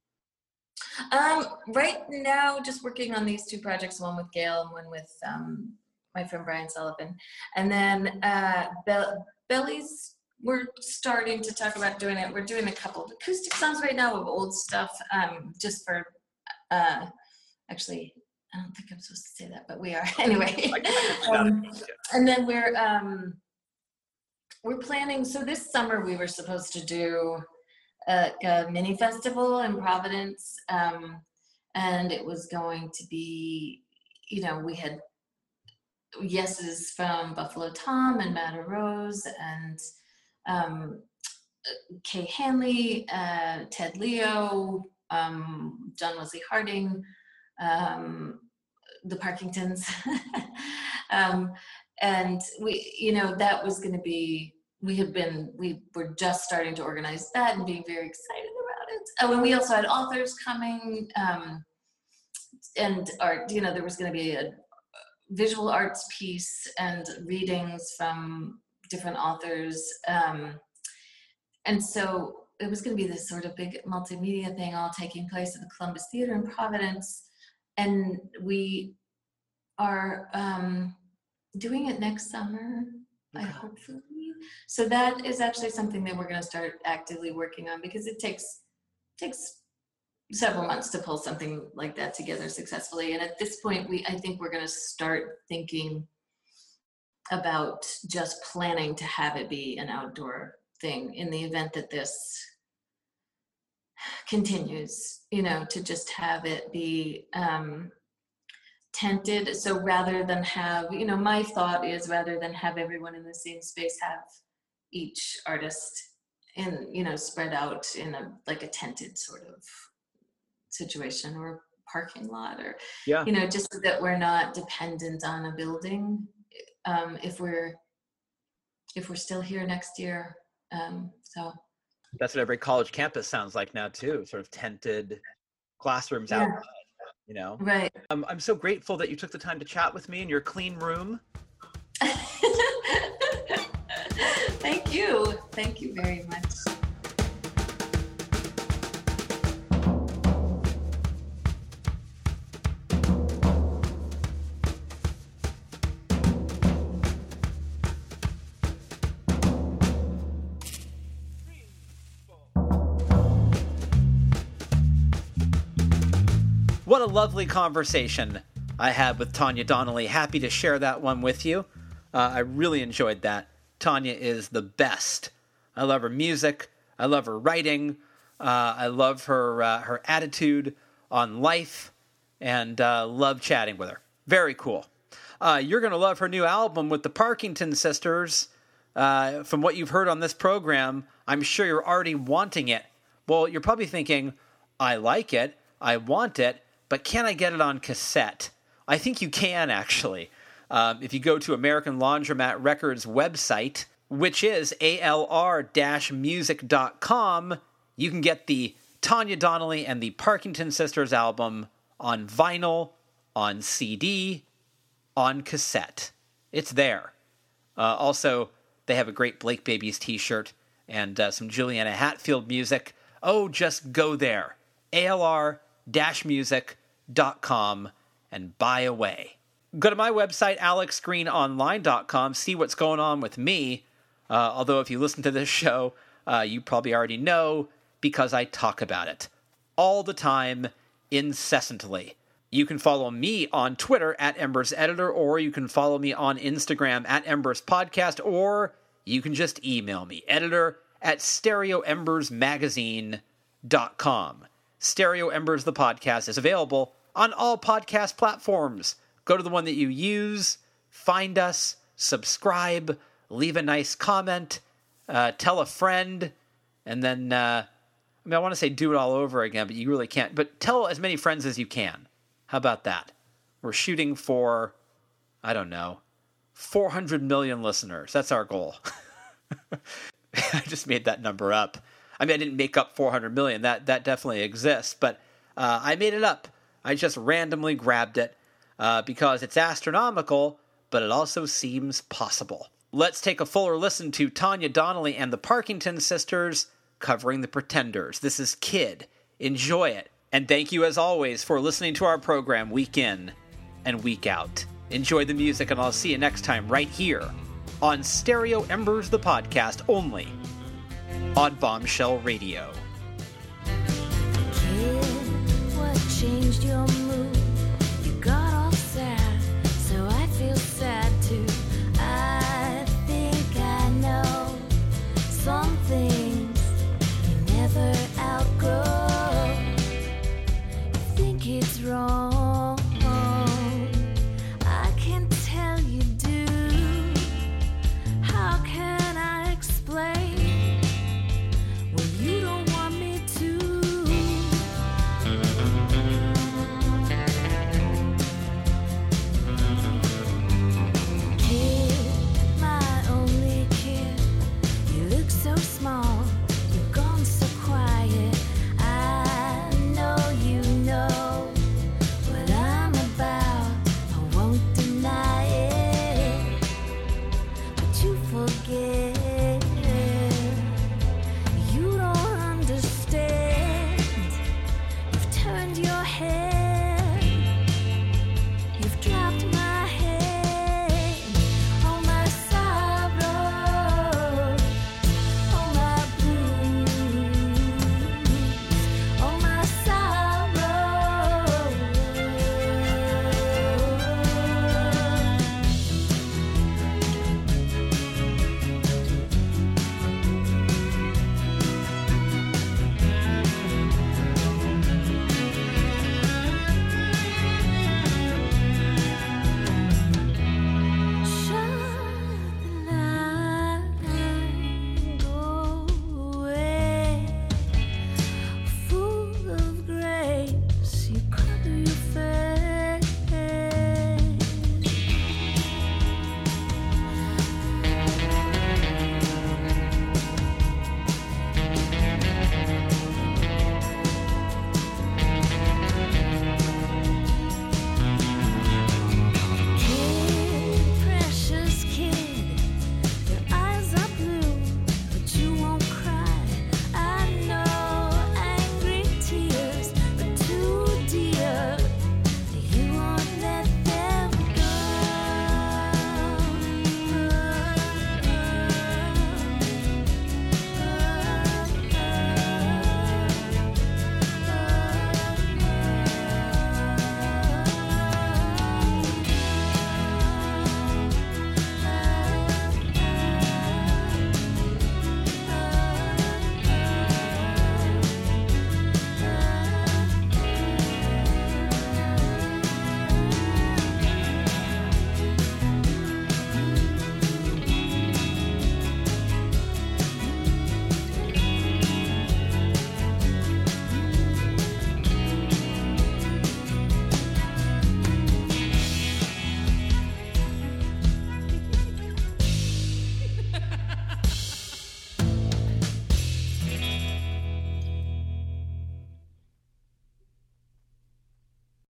Um, right now, just working on these two projects, one with Gail and one with um, my friend Brian Sullivan. And then uh, Bell- Belly's, we're starting to talk about doing it. We're doing a couple of acoustic songs right now of old stuff, um, just for, uh, actually, I don't think I'm supposed to say that, but we are anyway. I can- I can- Um, and then we're um we're planning so this summer we were supposed to do a, a mini festival in providence um and it was going to be you know we had yeses from buffalo tom and Madder Rose and um kay hanley uh ted leo um john wesley harding um the Parkingtons. um, and we, you know, that was going to be, we had been, we were just starting to organize that and being very excited about it. Oh, and we also had authors coming um, and art, you know, there was going to be a visual arts piece and readings from different authors. Um, and so it was going to be this sort of big multimedia thing all taking place at the Columbus Theater in Providence and we are um, doing it next summer i Okay. hopefully so that is actually something that we're going to start actively working on because it takes takes several months to pull something like that together successfully. And at this point we i think we're going to start thinking about just planning to have it be an outdoor thing in the event that this continues you know to just have it be um tented so rather than have you know my thought is rather than have everyone in the same space have each artist in you know spread out in a like a tented sort of situation or parking lot or Yeah. you know just so that we're not dependent on a building um if we're if we're still here next year um so That's what every college campus sounds like now too. Sort of tented classrooms Yeah. outside. You know, right um, I'm so grateful that you took the time to chat with me in your clean room. Thank you. Thank you very much. What a lovely conversation I had with Tanya Donelly. Happy to share that one with you. Uh, I really enjoyed that. Tanya is the best. I love her music. I love her writing. Uh, I love her uh, her attitude on life, and uh, love chatting with her. Very cool. Uh, you're gonna love her new album with the Parkington Sisters. Uh, from what you've heard on this program, I'm sure you're already wanting it. Well, you're probably thinking, I like it, I want it, but can I get it on cassette? I think you can actually. Um, if you go to American Laundromat Records website, which is alr-music.com, you can get the Tanya Donelly and the Parkington Sisters album on vinyl, on CD, on cassette. It's there. Uh, also, they have a great Blake Babies t shirt and uh, some Juliana Hatfield music. Oh, just go there. ALR music.com and buy away. Go to my website, alexgreenonline.com, see what's going on with me. Uh, although, if you listen to this show, uh, you probably already know because I talk about it all the time, incessantly. You can follow me on Twitter at Embers Editor, or you can follow me on Instagram at Embers Podcast, or you can just email me, editor at stereoembersmagazine.com. Stereo Embers, the podcast, is available on all podcast platforms Go to the one that you use, find us, subscribe, leave a nice comment, uh, tell a friend, and then, uh, I mean, I want to say do it all over again, but you really can't. But tell as many friends as you can. How about that? We're shooting for, I don't know, 400 million listeners. That's our goal. I just made that number up. I mean, I didn't make up 400 million. That that definitely exists, but uh, I made it up. I just randomly grabbed it uh, because it's astronomical, but it also seems possible. Let's take a fuller listen to Tanya Donelly and the Parkington sisters covering the Pretenders. This is Kid. Enjoy it. And thank you, as always, for listening to our program week in and week out. Enjoy the music, and I'll see you next time right here on Stereo Embers, the podcast, only on Bombshell Radio. Wrong.